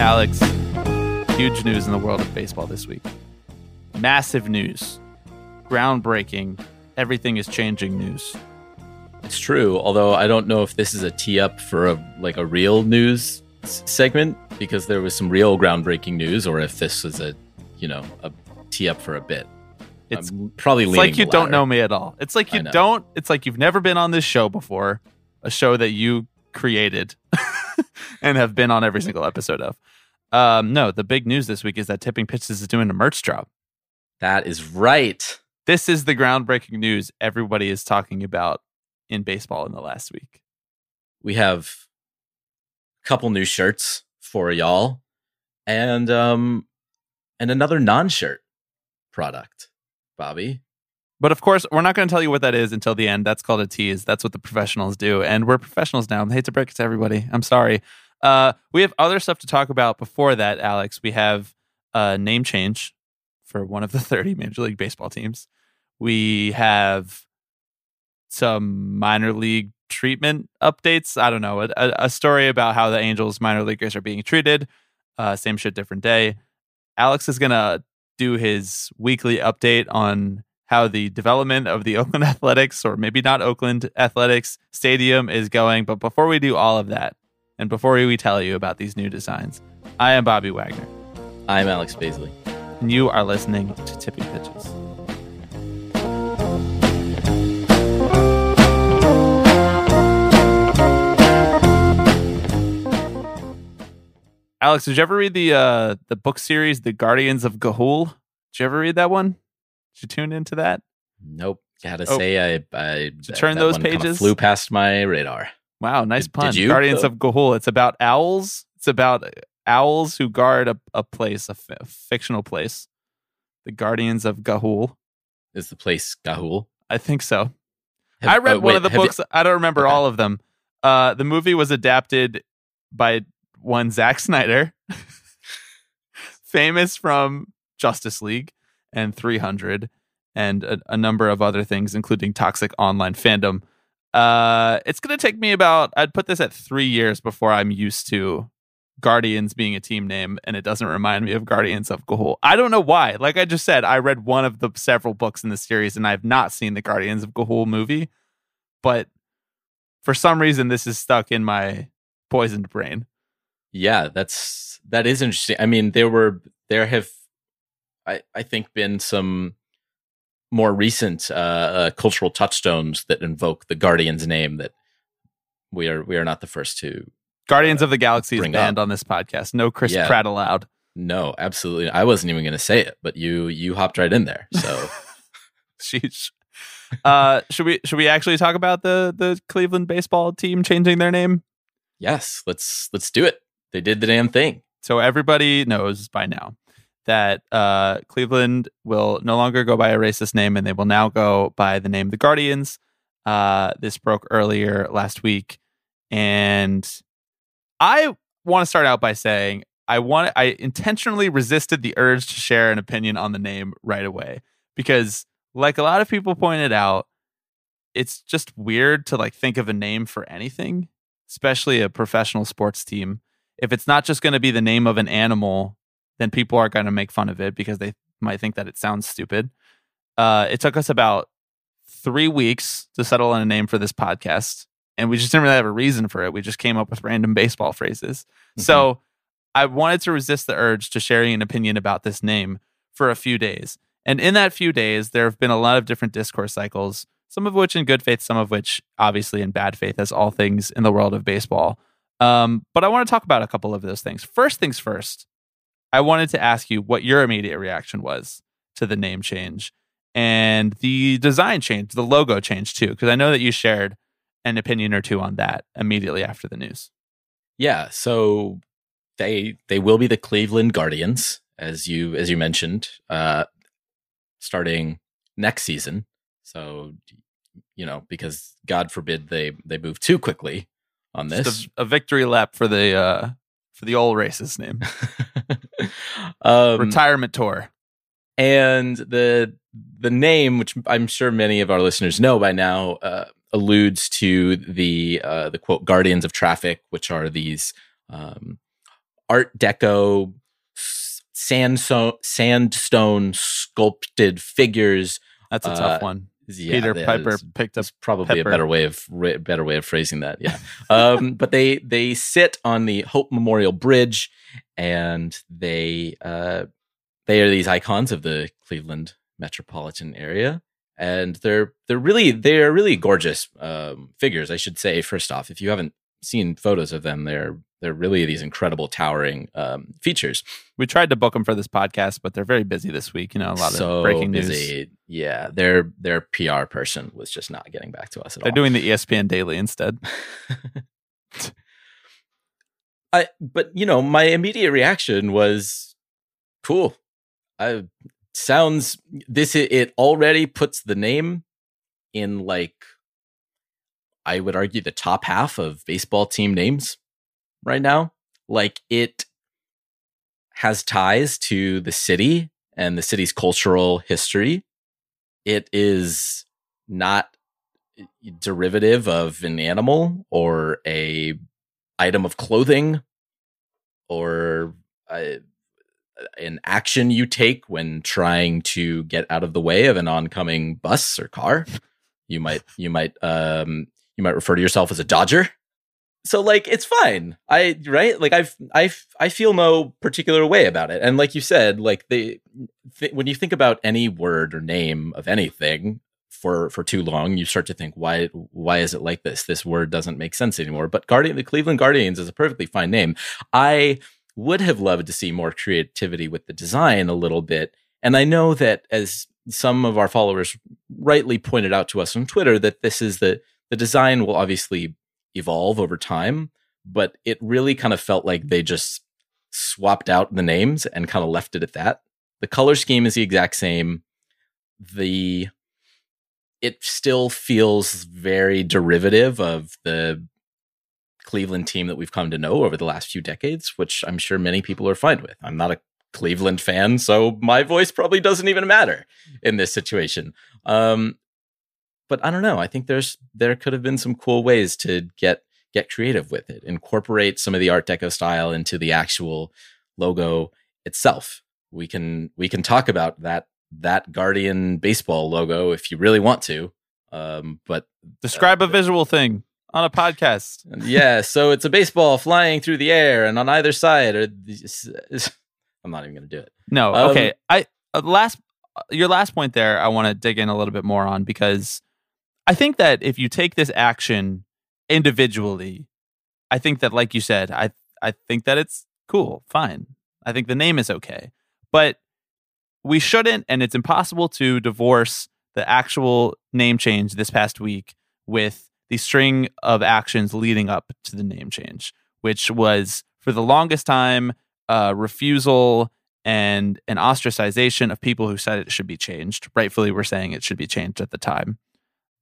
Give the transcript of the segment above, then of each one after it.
Alex, huge news in the world of baseball this week. Massive news. Groundbreaking. Everything is changing news. It's true, although I don't know if this is a tee up for a like a real news s- segment because there was some real groundbreaking news, or if this was a you know a tee up for a bit. It's I'm probably It's like you don't know me at all. It's like you don't. It's like you've never been on this show before, a show that you created and have been on every single episode of. Um, no, the big news this week is that Tipping Pitches is doing a merch drop. That is right. This is the groundbreaking news everybody is talking about in baseball in the last week. We have a couple new shirts for y'all, and um, and another non-shirt product, Bobby. But of course, we're not going to tell you what that is until the end. That's called a tease. That's what the professionals do. And we're professionals now. I hate to break it to everybody. I'm sorry. Uh, we have other stuff to talk about before that, Alex. We have a name change for one of the 30 Major League Baseball teams. We have some minor league treatment updates. I don't know. A, a story about how the Angels minor leaguers are being treated. Uh, same shit, different day. Alex is going to do his weekly update on how the development of the Oakland Athletics, or maybe not Oakland Athletics Stadium, is going. But before we do all of that, and before we tell you about these new designs, I am Bobby Wagner, I'm Alex Baisley. and you are listening to Tipping Pitches. Alex, did you ever read the uh, the book series, The Guardians of Ga'Hoole? Did you ever read that one? Did you tune into that? Nope. Gotta Oh. say, I, I you turn those pages? flew past my radar. Wow, nice Did- pun. did you, Guardians though? of Ga'Hoole. It's about owls. It's about owls who guard a, a place, a, fictional place. The Guardians of Ga'Hoole. Is the place Ga'Hoole? I think so. Have- I read oh, one wait, of the have you- books. I don't remember Okay. all of them. Uh, the movie was adapted by one Zack Snyder, famous from Justice League and 300, and a, a number of other things, including toxic online fandom. Uh, it's going to take me about, I'd put this at three years before I'm used to Guardians being a team name, and it doesn't remind me of Guardians of Ga'Hoole. I don't know why. Like I just said, I read one of the several books in the series, and I've not seen the Guardians of Ga'Hoole movie, but for some reason, this is stuck in my poisoned brain. Yeah, that's that is interesting. I mean, there were there have I I think been some more recent uh, uh cultural touchstones that invoke the Guardian's name that we are we are not the first to Guardians of the Galaxy is banned up. on this podcast. No Chris Yeah. Pratt allowed. no, absolutely. I wasn't even going to say it, but you you hopped right in there. So Sheesh. Uh, should we should we actually talk about the the Cleveland baseball team changing their name? yes, let's let's do it. They did the damn thing. So everybody knows by now that uh, Cleveland will no longer go by a racist name, and they will now go by the name the Guardians. Uh, this broke earlier last week, and I want to start out by saying I want I intentionally resisted the urge to share an opinion on the name right away because, like a lot of people pointed out, it's just weird to like think of a name for anything, especially a professional sports team if it's not just going to be the name of an animal, then people are going to make fun of it because they might think that it sounds stupid. Uh, it took us about three weeks to settle on a name for this podcast, and we just didn't really have a reason for it. We just came up with random baseball phrases. So I wanted to resist the urge to sharing an opinion about this name for a few days. And in that few days, there have been a lot of different discourse cycles, some of which in good faith, some of which obviously in bad faith, as all things in the world of baseball. Um, but I want to talk about a couple of those things. First things first, I wanted to ask you what your immediate reaction was to the name change and the design change, the logo change too, because I know that you shared an opinion or two on that immediately after the news. Yeah. So they they will be the Cleveland Guardians, as you as you mentioned, uh, starting next season. So, you know, because God forbid they they move too quickly on this, a, a victory lap for the uh, for the old race's name. um, Retirement tour. and the the name, which I'm sure many of our listeners know by now, uh, alludes to the uh, the quote Guardians of Traffic, which are these um, Art Deco sandstone sandstone sculpted figures. That's a Uh, tough one. Yeah, Peter Piper picked up. Probably Pepper. a better way of better way of phrasing that. Yeah, um, but they they sit on the Hope Memorial Bridge, and they uh, they are these icons of the Cleveland metropolitan area, and they're they're really they're really gorgeous um, figures. I should say first off, if you haven't seen photos of them, they're they're really these incredible towering um, features. We tried to book them for this podcast, but they're very busy this week. You know, a lot so of breaking news. busy. Yeah, their their PR person was just not getting back to us at all. They're doing the ESPN Daily instead. I but you know, my immediate reaction was cool. I sounds this it, it already puts the name in like I would argue the top half of baseball team names right now. Like it has ties to the city and the city's cultural history. It is not derivative of an animal or a item of clothing or uh, an action you take when trying to get out of the way of an oncoming bus or car. You might you might um you might refer to yourself as a dodger. So like it's fine. I right? Like I've I I feel no particular way about it. And like you said, like the th- when you think about any word or name of anything for for too long, you start to think why why is it like this? This word doesn't make sense anymore. But Guardian the Cleveland Guardians is a perfectly fine name. I would have loved to see more creativity with the design a little bit. And I know that as some of our followers rightly pointed out to us on Twitter that this is the the design will obviously evolve over time, but it really kind of felt like they just swapped out the names and kind of left it at that. The color scheme is the exact same. The it still feels very derivative of the Cleveland team that we've come to know over the last few decades, which I'm sure many people are fine with. I'm not a Cleveland fan, so my voice probably doesn't even matter in this situation. Um, but I don't know. I think there's there could have been some cool ways to get get creative with it, incorporate some of the Art Deco style into the actual logo itself. We can we can talk about that that Guardian baseball logo if you really want to. Um, but Describe a visual thing on a podcast. yeah, so it's a baseball flying through the air, and on either side are these. I'm not even going to do it. No, Um, okay. I uh, last your last point there, I want to dig in a little bit more on because I think that if you take this action individually, I think that, like you said, I I think that it's cool, fine. I think the name is okay, but we shouldn't, and it's impossible to divorce the actual name change this past week with the string of actions leading up to the name change, which was for the longest time uh, refusal and an ostracization of people who said it should be changed. Rightfully, we're saying it should be changed at the time.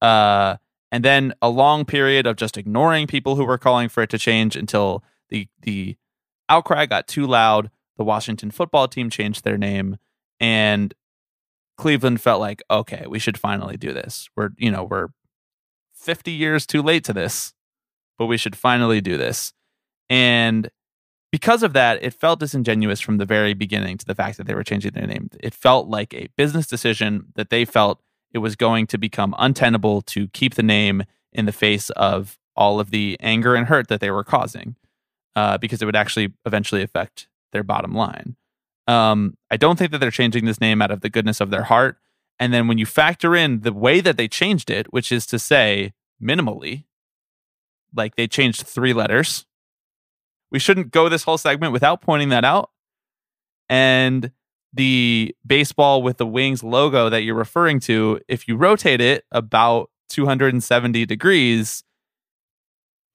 Uh, and then a long period of just ignoring people who were calling for it to change until the the outcry got too loud. The Washington football team changed their name, and Cleveland felt like, okay, we should finally do this. We're you know we're 50 years too late to this, but we should finally do this. And because of that, it felt disingenuous from the very beginning to the fact that they were changing their name. It felt like a business decision that they felt it was going to become untenable to keep the name in the face of all of the anger and hurt that they were causing, uh, because it would actually eventually affect their bottom line. Um, I don't think that they're changing this name out of the goodness of their heart. And then when you factor in the way that they changed it, which is to say, minimally, like they changed three letters. We shouldn't go this whole segment without pointing that out. And the baseball with the wings logo that you're referring to, if you rotate it about 270 degrees,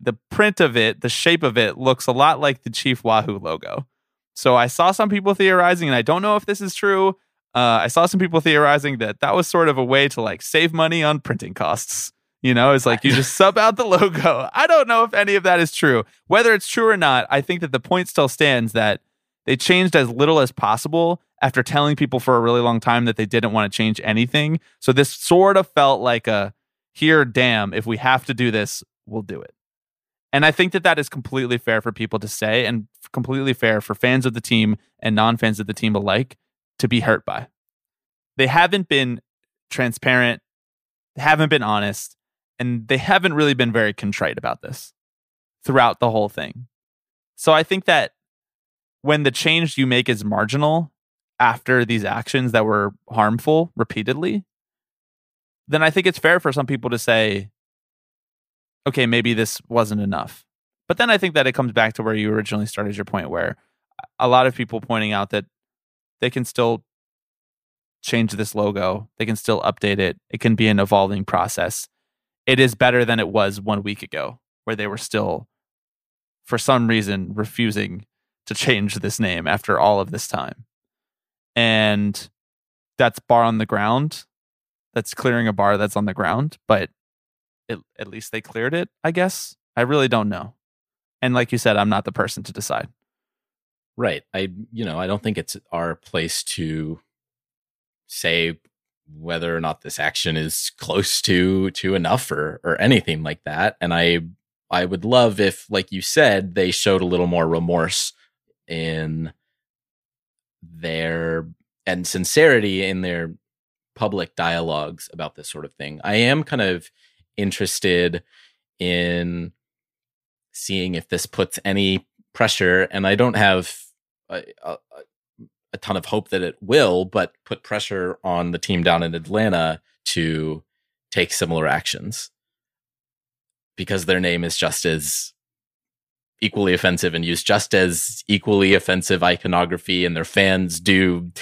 the print of it, the shape of it looks a lot like the Chief Wahoo logo. So I saw some people theorizing, and I don't know if this is true. Uh, I saw some people theorizing that that was sort of a way to like save money on printing costs. You know, it's like you just sub out the logo. I don't know if any of that is true. Whether it's true or not, I think that the point still stands that they changed as little as possible after telling people for a really long time that they didn't want to change anything. So this sort of felt like a here, damn, if we have to do this, we'll do it. And I think that that is completely fair for people to say and completely fair for fans of the team and non fans of the team alike to be hurt by. They haven't been transparent, they haven't been honest, and they haven't really been very contrite about this throughout the whole thing. So I think that when the change you make is marginal after these actions that were harmful repeatedly, then I think it's fair for some people to say, okay, maybe this wasn't enough. But then I think that it comes back to where you originally started your point, where a lot of people pointing out that they can still change this logo, they can still update it, it can be an evolving process. It is better than it was one week ago, where they were still, for some reason, refusing to change this name after all of this time. And that's bar on the ground. That's clearing a bar that's on the ground, but it, at least they cleared it, I guess. I really don't know. And like you said, I'm not the person to decide. Right. I you know, I don't think it's our place to say whether or not this action is close to to enough or or anything like that. And I I would love if like you said they showed a little more remorse in their and sincerity in their public dialogues about this sort of thing. I am kind of interested in seeing if this puts any pressure, and I don't have a, a, a ton of hope that it will, but put pressure on the team down in Atlanta to take similar actions because their name is just as equally offensive and use just as equally offensive iconography and their fans do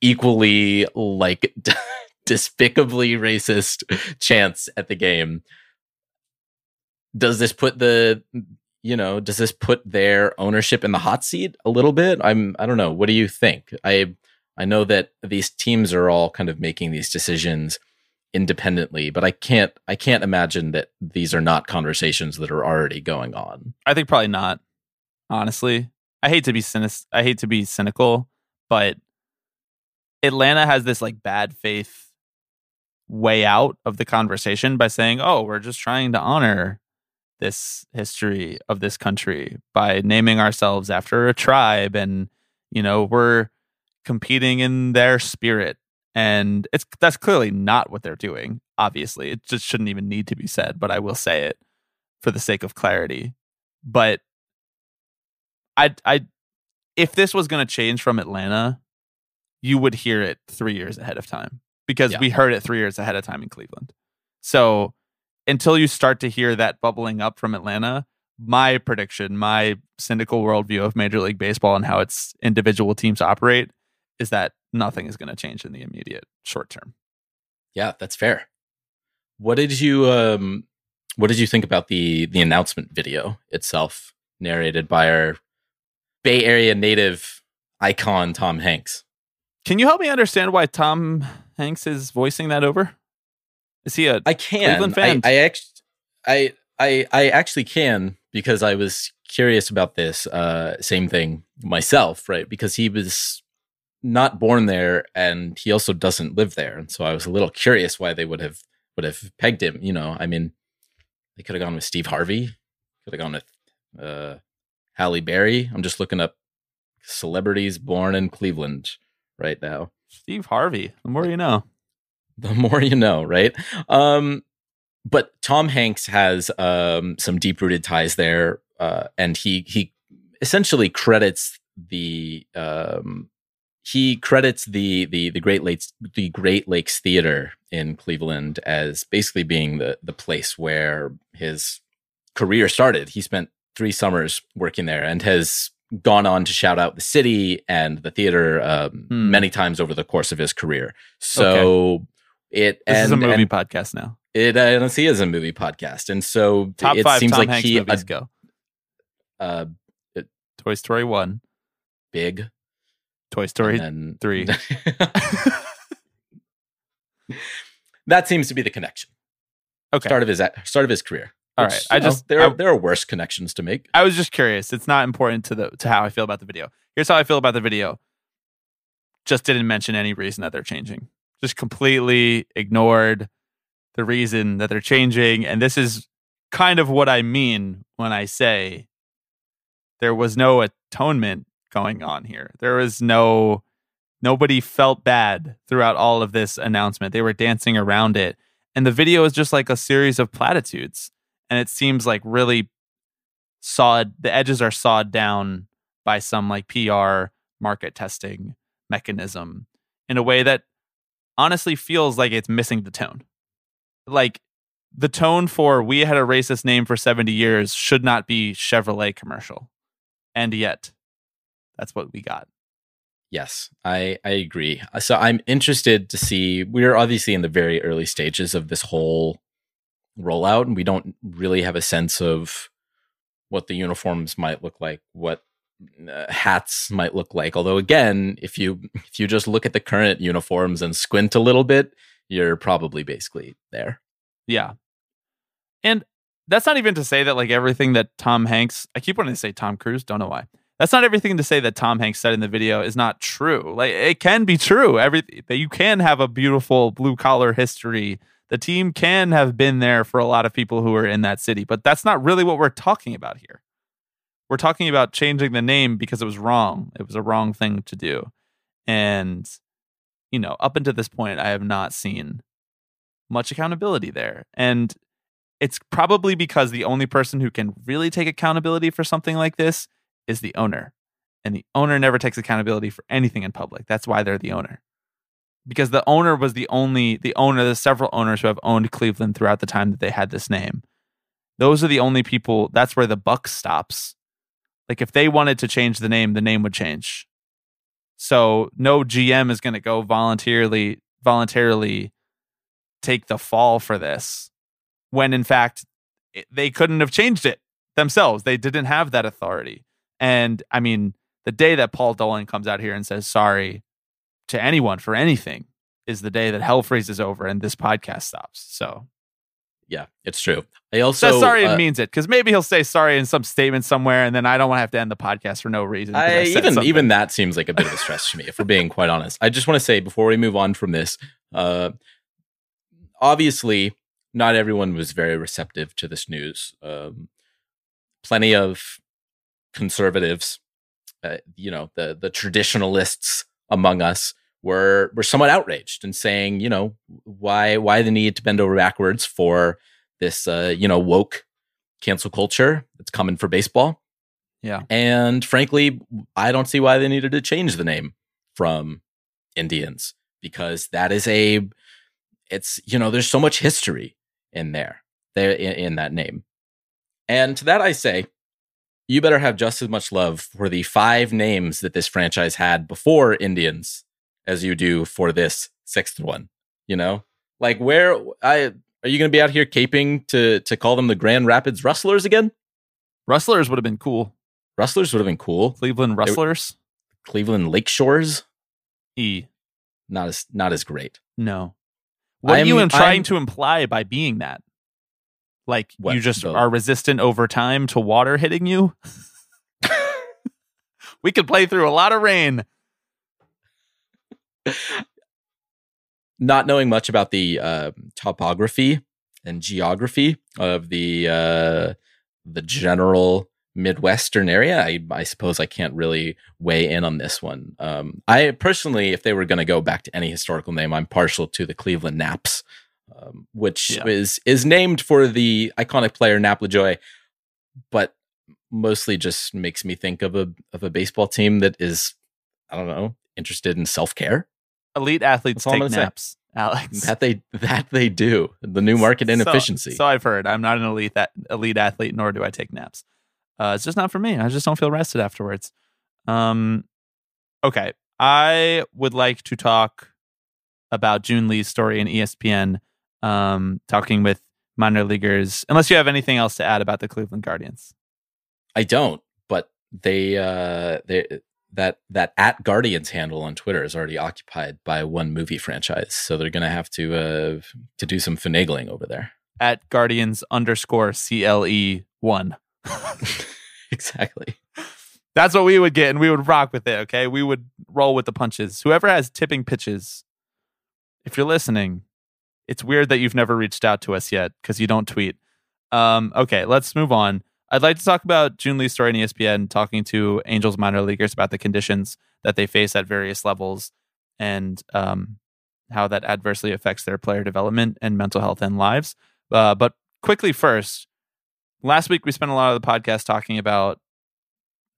equally like despicably racist chants at the game. Does this put the you know does this put their ownership in the hot seat a little bit? I'm i don't know. What do you think? I i know that these teams are all kind of making these decisions independently but i can't i can't imagine that these are not conversations that are already going on I think probably not. Honestly, I hate to be cynic. I hate to be cynical, but Atlanta has this like bad faith way out of the conversation by saying, "Oh, we're just trying to honor this history of this country by naming ourselves after a tribe and you know, we're competing in their spirit." And it's that's clearly not what they're doing. Obviously, it just shouldn't even need to be said, but I will say it for the sake of clarity. But I I if this was going to change from Atlanta, you would hear it 3 years ahead of time because Yeah. we heard it 3 years ahead of time in Cleveland. So until you start to hear that bubbling up from Atlanta, my prediction, my cynical worldview of Major League Baseball and how its individual teams operate is that nothing is going to change in the immediate short term. yeah that's fair what did you um what did you think about the the announcement video itself narrated by our bay area native icon tom hanks Can you help me understand why Tom Hanks is voicing that over? Is he a I can. Cleveland fans. I, I actually, I, I, I actually can because I was curious about this. Uh, same thing myself, right? Because he was not born there, and he also doesn't live there, and so I was a little curious why they would have would have pegged him. You know, I mean, they could have gone with Steve Harvey, could have gone with uh, Halle Berry. I'm just looking up celebrities born in Cleveland right now Steve Harvey? The more you know. the more you know, right? Um, but Tom Hanks has um, some deep rooted ties there, uh, and he he essentially credits the um, he credits the the the Great Lakes the Great Lakes Theater in Cleveland as basically being the the place where his career started. He spent three summers working there and has gone on to shout out the city and the theater um, Hmm. many times over the course of his career. So it This and, is a movie and podcast now. It I don't see as a movie podcast, and so Top it five seems Tom like Hanks he movies uh, go. uh, Toy Story one, big Toy Story and then three. that seems to be the connection. Okay. Start of his start of his career. All Which, right. I you know, just there I- are, there are worse connections to make. I was just curious. It's not important to the to how I feel about the video. Here's how I feel about the video. Just didn't mention any reason that they're changing. Just completely ignored the reason that they're changing. And this is kind of what I mean when I say there was no atonement going on here. There was no nobody felt bad throughout all of this announcement. They were dancing around it. And the video is just like a series of platitudes. And it seems like really sawed the edges are sawed down by some like PR market testing mechanism in a way that honestly feels like it's missing the tone. Like the tone for we had a racist name for 70 years should not be Chevrolet commercial. And yet that's what we got. Yes, I I agree. So I'm interested to see. We're obviously in the very early stages of this whole rollout, and we don't really have a sense of what the uniforms might look like, what uh, hats might look like. Although, again, if you if you just look at the current uniforms and squint a little bit, you're probably basically there. Yeah. And that's not even to say that like everything that Tom Hanks, I keep wanting to say Tom Cruise, don't know why. That's not everything to say that Tom Hanks said in the video is not true. Like it can be true. Everything that you can have a beautiful blue collar history. The team can have been there for a lot of people who are in that city, but that's not really what we're talking about here. We're talking about changing the name because it was wrong. It was a wrong thing to do. And you know, up until this point I have not seen much accountability there. And it's probably because the only person who can really take accountability for something like this is the owner. And the owner never takes accountability for anything in public. That's why they're the owner. Because the owner was the only, the owner, there's several owners who have owned Cleveland throughout the time that they had this name. Those are the only people, that's where the buck stops. Like if they wanted to change the name, the name would change. So no GM is going to go voluntarily, voluntarily take the fall for this when in fact they couldn't have changed it themselves. They didn't have that authority. And I mean, the day that Paul Dolan comes out here and says sorry to anyone for anything is the day that hell freezes over and this podcast stops. So Yeah, it's true. I also says sorry uh, means it because maybe he'll say sorry in some statement somewhere, and then I don't want to have to end the podcast for no reason. I, said even something. even that seems like a bit of a stress to me, if we're being quite honest. I just want to say before we move on from this, uh, obviously, not everyone was very receptive to this news. Um, plenty of conservatives, uh, you know, the the traditionalists among us were were somewhat outraged and saying, you know, why why the need to bend over backwards for this, uh, you know, woke cancel culture that's coming for baseball. Yeah. And frankly, I don't see why they needed to change the name from Indians because that is a it's you know, there's so much history in there. There in, in that name. And to that I say, you better have just as much love for the five names that this franchise had before Indians as you do for this sixth one. You know? Like where I are you gonna be out here caping to to call them the Grand Rapids Rustlers again? Rustlers would have been cool. Rustlers would have been cool. Cleveland Rustlers. Cleveland Lake Shores, E. not as not as great. No. What are I'm- you trying I'm- to imply by being that? Like you just are resistant over time to water hitting you? we could play through a lot of rain. Not knowing much about the uh, topography and geography of the uh, the general Midwestern area, I, I suppose I can't really weigh in on this one. Um, I personally, if they were going to go back to any historical name, I'm partial to the Cleveland Naps, um, which Yeah. is is named for the iconic player Nap Lajoie, but mostly just makes me think of a of a baseball team that is, I don't know, interested in self care. Elite athletes That's take gonna say. naps, Alex. That they that they do. The new market inefficiency. So, I've heard. I'm not an elite that elite athlete, nor do I take naps. Uh, it's just not for me. I just don't feel rested afterwards. Um, okay, I would like to talk about Joon Lee's story in ESPN um, talking with minor leaguers. Unless you have anything else to add about the Cleveland Guardians. I don't, but they uh they that that at Guardians handle on Twitter is already occupied by one movie franchise, so they're gonna have to uh to do some finagling over there. At Guardians underscore CLE one. exactly. That's what we would get, and we would rock with it. Okay, we would roll with the punches. Whoever has tipping pitches, if you're listening, it's weird that you've never reached out to us yet because you don't tweet. Um, okay, let's move on. I'd like to talk about Joon Lee's story in ESPN talking to Angels minor leaguers about the conditions that they face at various levels and um, how that adversely affects their player development and mental health and lives. Uh, but quickly first, last week we spent a lot of the podcast talking about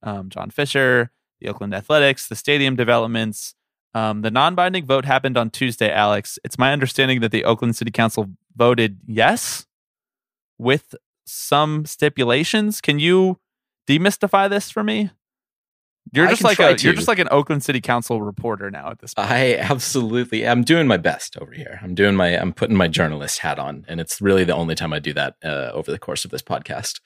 um, John Fisher, the Oakland Athletics, the stadium developments. Um, the non binding vote happened on Tuesday, Alex. It's my understanding that the Oakland City Council voted yes with some stipulations. Can you demystify this for me? You're I just like a you're just like an Oakland City Council reporter now at this point. I absolutely I'm doing my best over here. I'm doing my I'm putting my journalist hat on and it's really the only time I do that uh, over the course of this podcast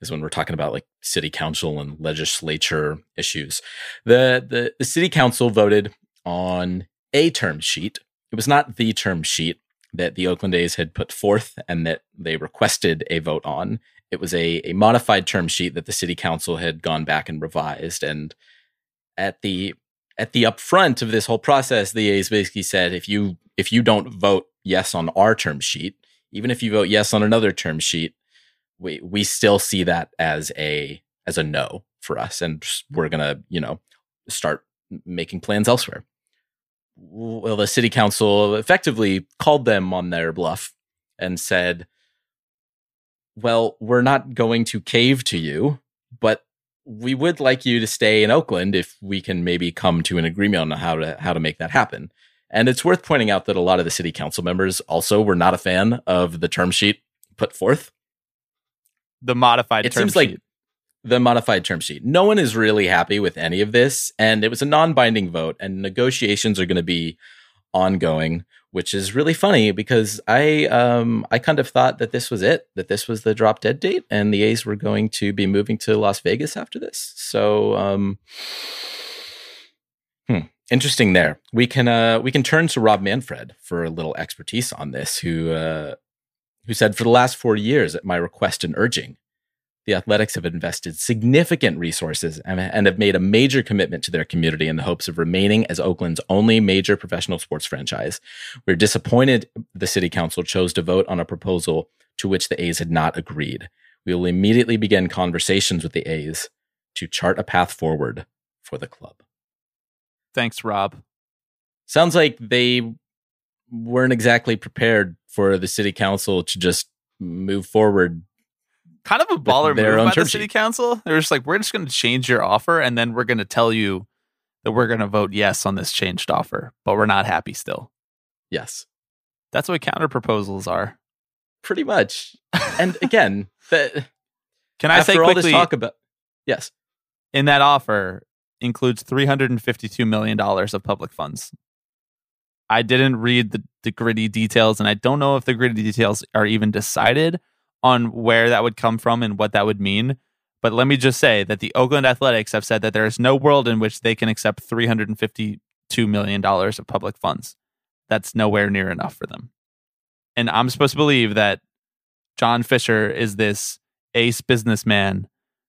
is when we're talking about like city council and legislature issues. The the the city council voted on a term sheet. It was not the term sheet that the Oakland A's had put forth and that they requested a vote on. It was a, a modified term sheet that the city council had gone back and revised. And at the at the upfront of this whole process, the A's basically said if you if you don't vote yes on our term sheet, even if you vote yes on another term sheet, we we still see that as a as a no for us, and we're gonna you know start making plans elsewhere. Well, the city council effectively called them on their bluff and said, "Well, we're not going to cave to you, but we would like you to stay in Oakland if we can maybe come to an agreement on how to how to make that happen." And it's worth pointing out that a lot of the city council members also were not a fan of the term sheet put forth. the modified It term seems like sheet. The modified term sheet. No one is really happy with any of this, and it was a non-binding vote, and negotiations are going to be ongoing, which is really funny because I um I kind of thought that this was it, that this was the drop dead date, and the A's were going to be moving to Las Vegas after this. So um, hmm, interesting there. We can uh we can turn to Rob Manfred for a little expertise on this, who uh who said for the last four years at my request and urging the Athletics have invested significant resources and, and have made a major commitment to their community in the hopes of remaining as Oakland's only major professional sports franchise. We're disappointed the city council chose to vote on a proposal to which the A's had not agreed. We will immediately begin conversations with the A's to chart a path forward for the club. Thanks, Rob. Sounds like they weren't exactly prepared for the city council to just move forward Kind of a baller move by the city council. They're just like, we're just going to change your offer, and then we're going to tell you that we're going to vote yes on this changed offer, but we're not happy still. Yes. That's what counter proposals are. pretty much. And again, the, Can I after say all quickly? this talk about yes, in that offer includes $352 million of public funds. I didn't read the, the gritty details, and I don't know if the gritty details are even decided on where that would come from and what that would mean. But let me just say that the Oakland Athletics have said that there is no world in which they can accept $352 million of public funds. That's nowhere near enough for them. And I'm supposed to believe that John Fisher is this ace businessman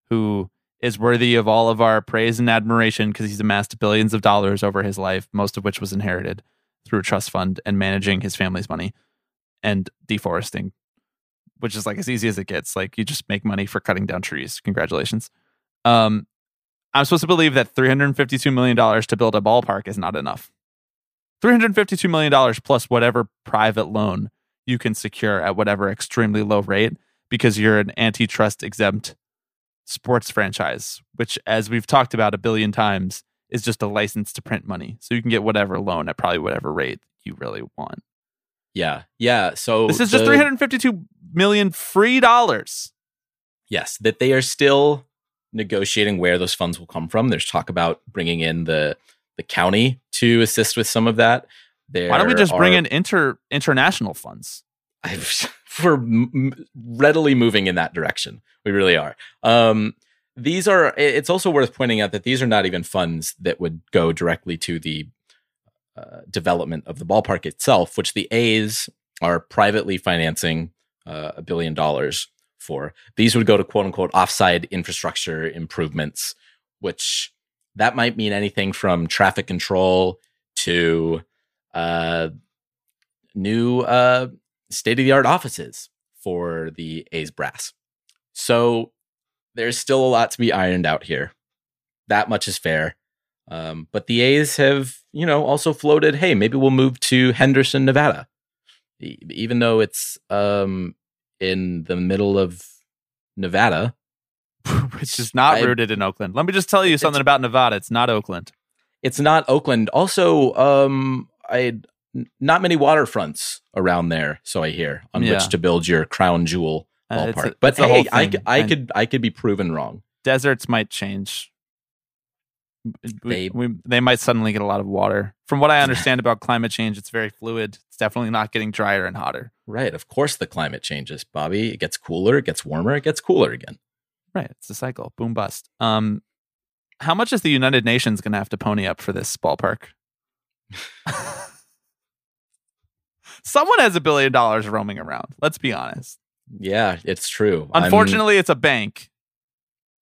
who is worthy of all of our praise and admiration because he's amassed billions of dollars over his life, most of which was inherited through a trust fund and managing his family's money and deforesting, which is like as easy as it gets. Like you just make money for cutting down trees. Congratulations. Um, I'm supposed to believe that $352 million to build a ballpark is not enough. $352 million plus whatever private loan you can secure at whatever extremely low rate because you're an antitrust exempt sports franchise, which, as we've talked about a billion times, is just a license to print money. So you can get whatever loan at probably whatever rate you really want. Yeah, yeah. So This is just 352 million free dollars. Yes, that they are still negotiating where those funds will come from. There's talk about bringing in the the county to assist with some of that. There Why don't we just bring in inter international funds? I've, we're m- readily moving in that direction. We really are. Um, these are. It's also worth pointing out that these are not even funds that would go directly to the uh, development of the ballpark itself, which the A's are privately financing uh, a billion dollars for. These would go to quote unquote offside infrastructure improvements, which that might mean anything from traffic control to uh, new uh, state of the art offices for the A's brass. So there's still a lot to be ironed out here. That much is fair. Um, but the A's have, you know, also floated, hey, maybe we'll move to Henderson, Nevada. E- even though it's um, in the middle of Nevada, which is not I- rooted in Oakland. Let me just tell you something about Nevada. It's not Oakland. it's not Oakland. Also, um, I n- not many waterfronts around there, so I hear on Yeah. which to build your crown jewel Uh, ballpark. a- but it's the whole hey, I, I could I could be proven wrong. deserts might change. They- we, they might suddenly get a lot of water. From what I understand about climate change, it's very fluid. It's definitely not getting drier and hotter. Right, of course the climate changes, Bobby. It gets cooler, it gets warmer, it gets cooler again. Right. It's a cycle. Boom bust. Um, how much is the United Nations going to have to pony up for this ballpark? Someone has a billion dollars roaming around. Let's be honest. Yeah, it's true. I'm- Unfortunately, it's a bank,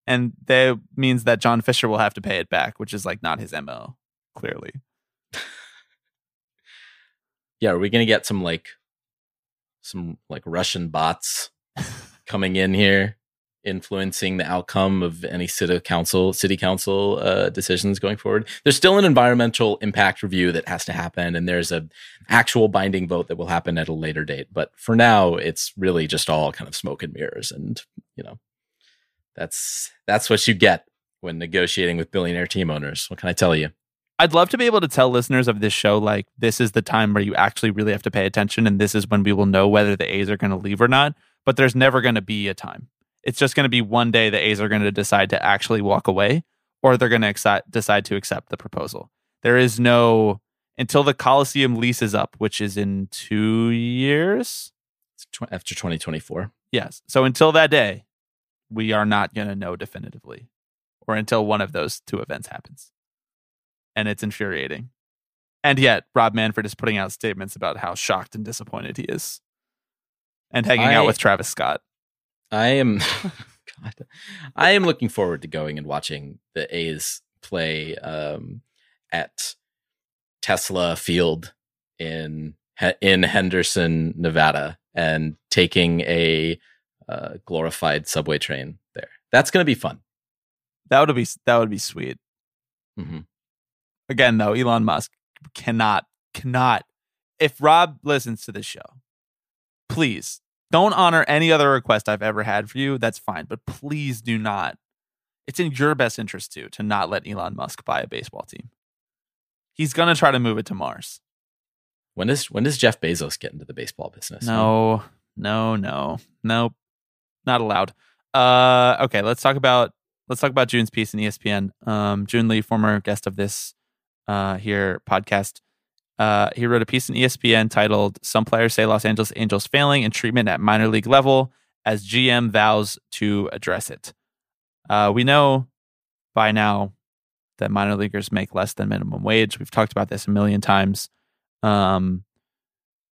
and that means that John Fisher will have to pay it back, which is like not his mo. Clearly, yeah, are we gonna get some like some like Russian bots coming in here, influencing the outcome of any city council city council uh, decisions going forward? There's still an environmental impact review that has to happen, and there's a actual binding vote that will happen at a later date. But for now, it's really just all kind of smoke and mirrors, and you know, that's that's what you get when negotiating with billionaire team owners. What can I tell you? I'd love to be able to tell listeners of this show like this is the time where you actually really have to pay attention, and this is when we will know whether the A's are going to leave or not. But there's never going to be a time. It's just going to be one day the A's are going to decide to actually walk away, or they're going to decide to accept the proposal. There is no until the Coliseum leases up, which is in two years. Tw- after 2024. Yes. So until that day, we are not going to know definitively, or until one of those two events happens. And it's infuriating. And yet, Rob Manfred is putting out statements about how shocked and disappointed he is and hanging out with Travis Scott. I am God. I am looking forward to going and watching the A's play um, at Tesla Field in in Henderson, Nevada, and taking a uh, glorified subway train there. That's going to be fun. That would be that would be sweet. hmm Again, though, Elon Musk cannot cannot. If Rob listens to this show, please don't honor any other request I've ever had for you. That's fine, but please do not. It's in your best interest too to not let Elon Musk buy a baseball team. He's gonna try to move it to Mars. When does when does Jeff Bezos get into the baseball business? No, no, no, nope, not allowed. Uh, okay, let's talk about let's talk about Joon's piece in ESPN. Um, Joon Lee, former guest of this uh here podcast, uh, he wrote a piece in ESPN titled "Some Players Say Los Angeles Angels Failing in Treatment at Minor League Level as GM Vows to Address It." Uh, we know by now that minor leaguers make less than minimum wage. We've talked about this a million times. Um,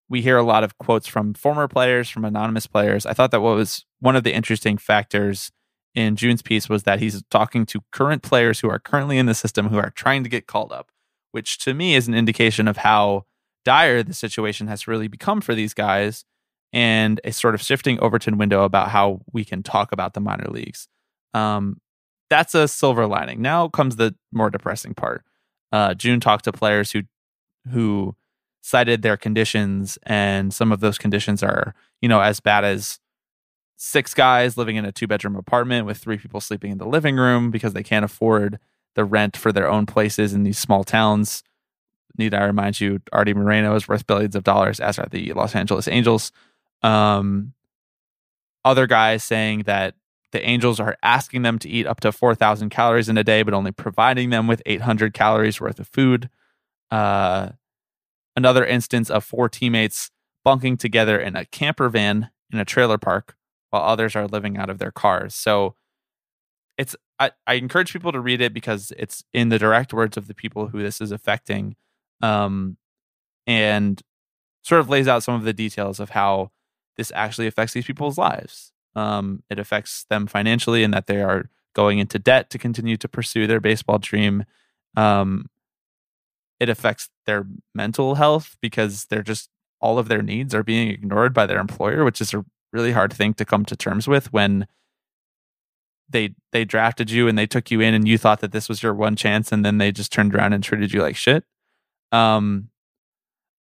we hear a lot of quotes from former players, from anonymous players. I thought that what was one of the interesting factors in Joon's piece was that he's talking to current players who are currently in the system who are trying to get called up, which to me is an indication of how dire the situation has really become for these guys and a sort of shifting Overton window about how we can talk about the minor leagues. Um, that's a silver lining. Now comes the more depressing part. Uh, Joon talked to players who who cited their conditions, and some of those conditions are, you know, as bad as six guys living in a two bedroom apartment with three people sleeping in the living room because they can't afford the rent for their own places in these small towns. Need I remind you, Arte Moreno is worth billions of dollars, as are the Los Angeles Angels. Um, other guys saying that the Angels are asking them to eat up to 4,000 calories in a day, but only providing them with 800 calories worth of food. Uh, another instance of four teammates bunking together in a camper van in a trailer park while others are living out of their cars. So it's I, I encourage people to read it because it's in the direct words of the people who this is affecting. Um, and sort of lays out some of the details of how this actually affects these people's lives. Um, it affects them financially in that they are going into debt to continue to pursue their baseball dream. Um, it affects their mental health because they're just all of their needs are being ignored by their employer, which is a really hard thing to come to terms with when they they drafted you and they took you in and you thought that this was your one chance and then they just turned around and treated you like shit. Um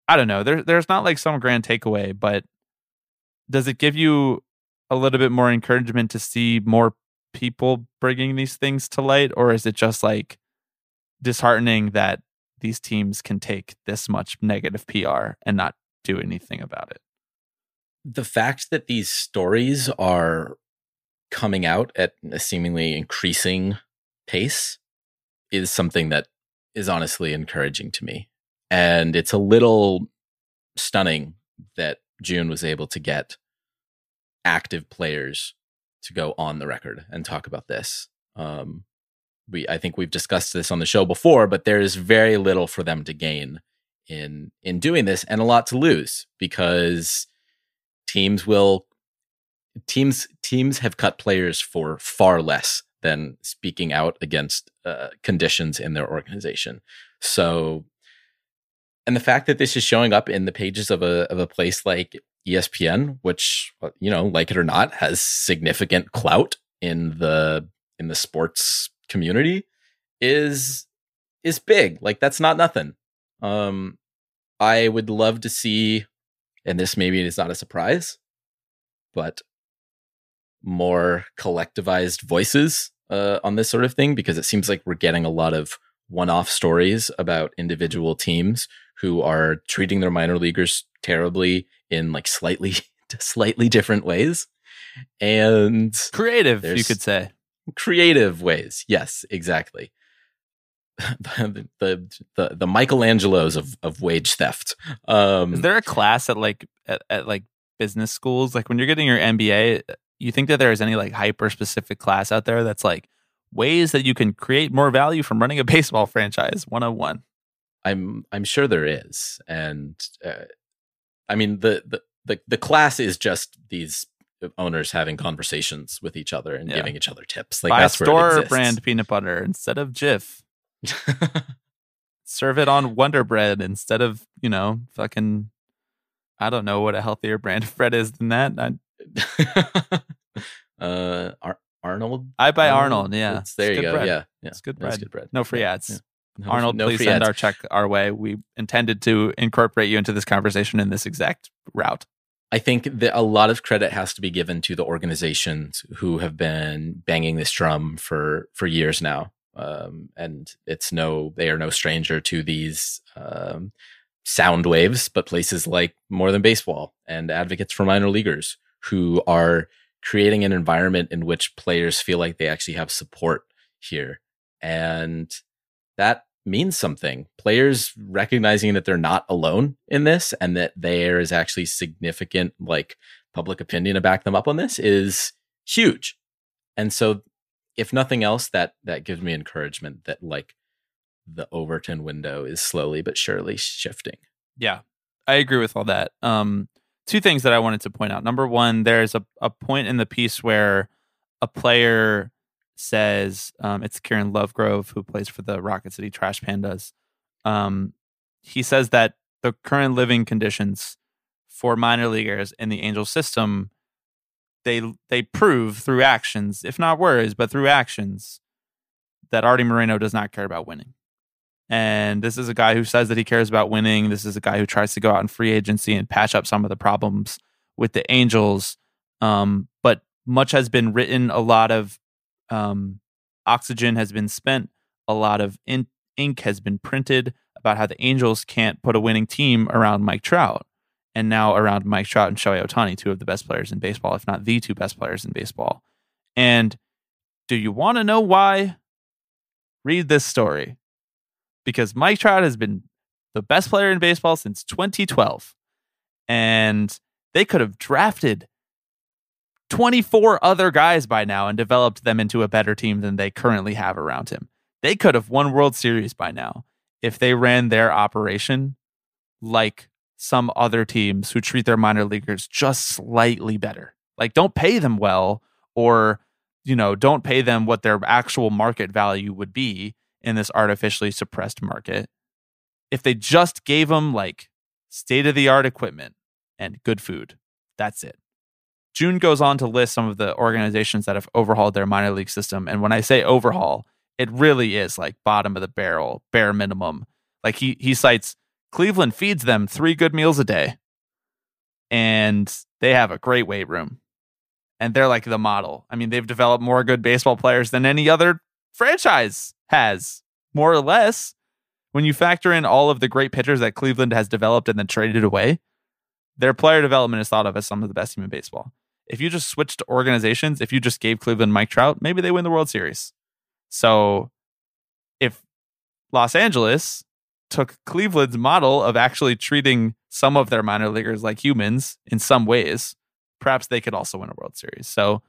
I don't know. There there's not like some grand takeaway, but does it give you a little bit more encouragement to see more people bringing these things to light or is it just like disheartening that these teams can take this much negative PR and not do anything about it? The fact that these stories are coming out at a seemingly increasing pace is something that is honestly encouraging to me. And it's a little stunning that Joon was able to get active players to go on the record and talk about this. Um, we, I think we've discussed this on the show before, but there is very little for them to gain in in doing this, and a lot to lose because teams will teams teams have cut players for far less than speaking out against uh, conditions in their organization. So, and the fact that this is showing up in the pages of a of a place like ESPN, which uh, you know, like it or not, has significant clout in the in the sports community, is is big. Like that's not nothing. Um, I would love to see, and this maybe is not a surprise, but more collectivized voices uh, on this sort of thing because it seems like we're getting a lot of one-off stories about individual teams who are treating their minor leaguers terribly in like slightly slightly different ways. And creative you could say. creative ways. Yes exactly the, the the the michelangelos of of wage theft. Um is there a class at like at, at like business schools? Like when you're getting your mba you think that there is any like hyper specific class out there that's like ways that you can create more value from running a baseball franchise? 101 i'm i'm sure there is and uh, i mean the, the the the class is just these owners having conversations with each other and yeah. giving each other tips. Like Buy that's store brand peanut butter instead of jif serve it on wonder bread instead of you know fucking i don't know what a healthier brand of bread is than that I, uh, Ar- Arnold. I buy Arnold. yeah, it's, there it's you go. Bread. Yeah, yeah, it's good bread. good bread. No free ads. Yeah. No, Arnold, no please send ads. our check our way. We intended to incorporate you into this conversation in this exact route. I think that a lot of credit has to be given to the organizations who have been banging this drum for for years now, um, and it's no they are no stranger to these um, sound waves. But places like More Than Baseball and Advocates for Minor Leaguers who are creating an environment in which players feel like they actually have support here. And that means something. Players recognizing that they're not alone in this and that there is actually significant like public opinion to back them up on this is huge. And so if nothing else that that gives me encouragement that like the Overton window is slowly but surely shifting. Yeah. I agree with all that. Um two things that I wanted to point out. Number one, there's a, a point in the piece where a player says, um, it's Kieran Lovegrove who plays for the Rocket City Trash Pandas. Um, he says that the current living conditions for minor leaguers in the Angel system, they they prove through actions, if not words, but through actions, that Arte Moreno does not care about winning. And this is a guy who says that he cares about winning. This is a guy who tries to go out in free agency and patch up some of the problems with the Angels. Um, but much has been written. A lot of um, oxygen has been spent. A lot of in- ink has been printed about how the Angels can't put a winning team around Mike Trout. And now around Mike Trout and Shohei Ohtani, two of the best players in baseball, if not the two best players in baseball. And do you want to know why? Read this story because Mike Trout has been the best player in baseball since 2012. and they could have drafted 24 other guys by now and developed them into a better team than they currently have around him. They could have won World Series by now if they ran their operation like some other teams who treat their minor leaguers just slightly better. Like don't pay them well or you know, don't pay them what their actual market value would be in this artificially suppressed market. If they just gave them like state of the art equipment and good food, that's it. Joon goes on to list some of the organizations that have overhauled their minor league system. And when I say overhaul, it really is like bottom of the barrel, bare minimum. Like he he cites Cleveland feeds them three good meals a day. And they have a great weight room. And they're like the model. I mean, they've developed more good baseball players than any other franchise has, more or less. When you factor in all of the great pitchers that Cleveland has developed and then traded away, their player development is thought of as some of the best team in baseball. If you just switched organizations, if you just gave Cleveland Mike Trout, maybe they win the World Series. So if Los Angeles took Cleveland's model of actually treating some of their minor leaguers like humans in some ways, perhaps they could also win a World Series. So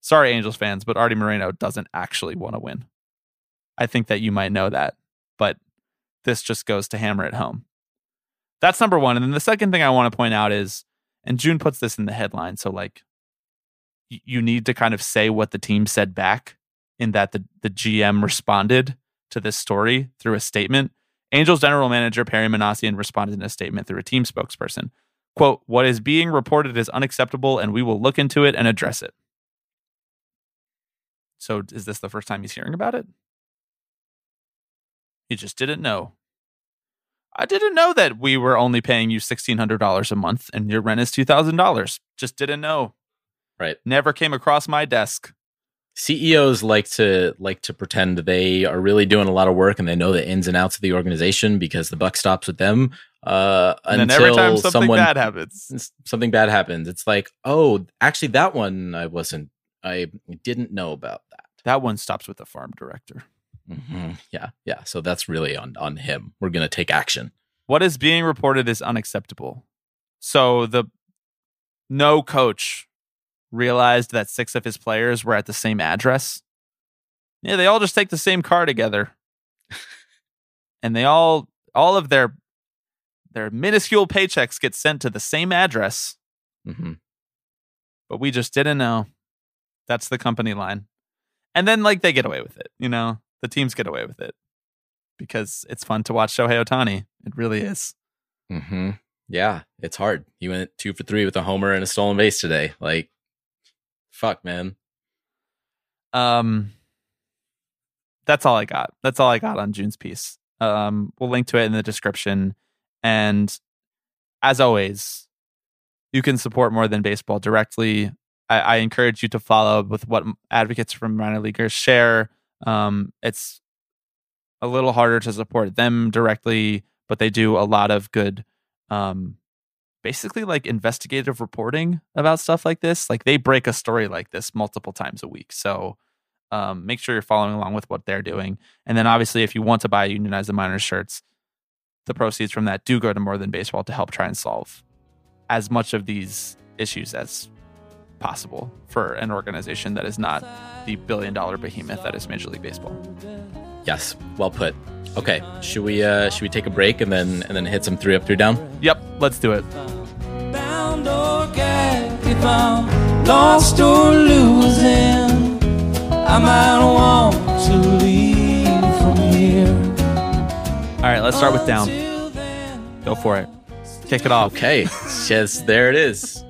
sorry, Angels fans, but Arte Moreno doesn't actually want to win. I think that you might know that, but this just goes to hammer it home. That's number one. And then the second thing I want to point out is, and Joon puts this in the headline. So, like, you need to kind of say what the team said back in that the, the GM responded to this story through a statement. Angels general manager Perry Minasian responded in a statement through a team spokesperson. Quote, what is being reported is unacceptable and we will look into it and address it. So is this the first time he's hearing about it? He just didn't know. I didn't know that we were only paying you $1,600 a month and your rent is $2,000. Just didn't know. Right. Never came across my desk. CEOs like to like to pretend they are really doing a lot of work and they know the ins and outs of the organization because the buck stops with them. Uh, and until every time something someone, bad happens, something bad happens. It's like, oh, actually, that one I wasn't. I didn't know about that. that one stops with the farm director. hmm Yeah, yeah. So that's really on on him. We're gonna take action. What is being reported is unacceptable. So the no coach realized that six of his players were at the same address. Yeah, they all just take the same car together. and they all all of their their minuscule paychecks get sent to the same address, hmm but we just didn't know. That's the company line. And then like they get away with it, you know? The teams get away with it. Because it's fun to watch Shohei Ohtani. It really is. hmm Yeah, it's hard. He went two for three with a homer and a stolen base today. Like, fuck, man. Um, that's all I got. That's all I got on Joon's piece. Um, we'll link to it in the description. And as always, you can support more than baseball directly. I, I encourage you to follow with what advocates from minor leaguers share. Um, it's a little harder to support them directly, but they do a lot of good, um, basically like investigative reporting about stuff like this. Like they break a story like this multiple times a week. So um, make sure you're following along with what they're doing. And then obviously, if you want to buy unionized the Minors shirts, the proceeds from that do go to more than baseball to help try and solve as much of these issues as possible for an organization that is not the billion dollar behemoth that is Major League Baseball. Yes, well put. Okay, should we uh should we take a break and then and then hit some three up, three down? Yep, let's do it. Bound or gagged if I'm lost or losing. I might want to leave from here. All right, let's start with down. Go for it. Kick it off. Okay, yes, there it is.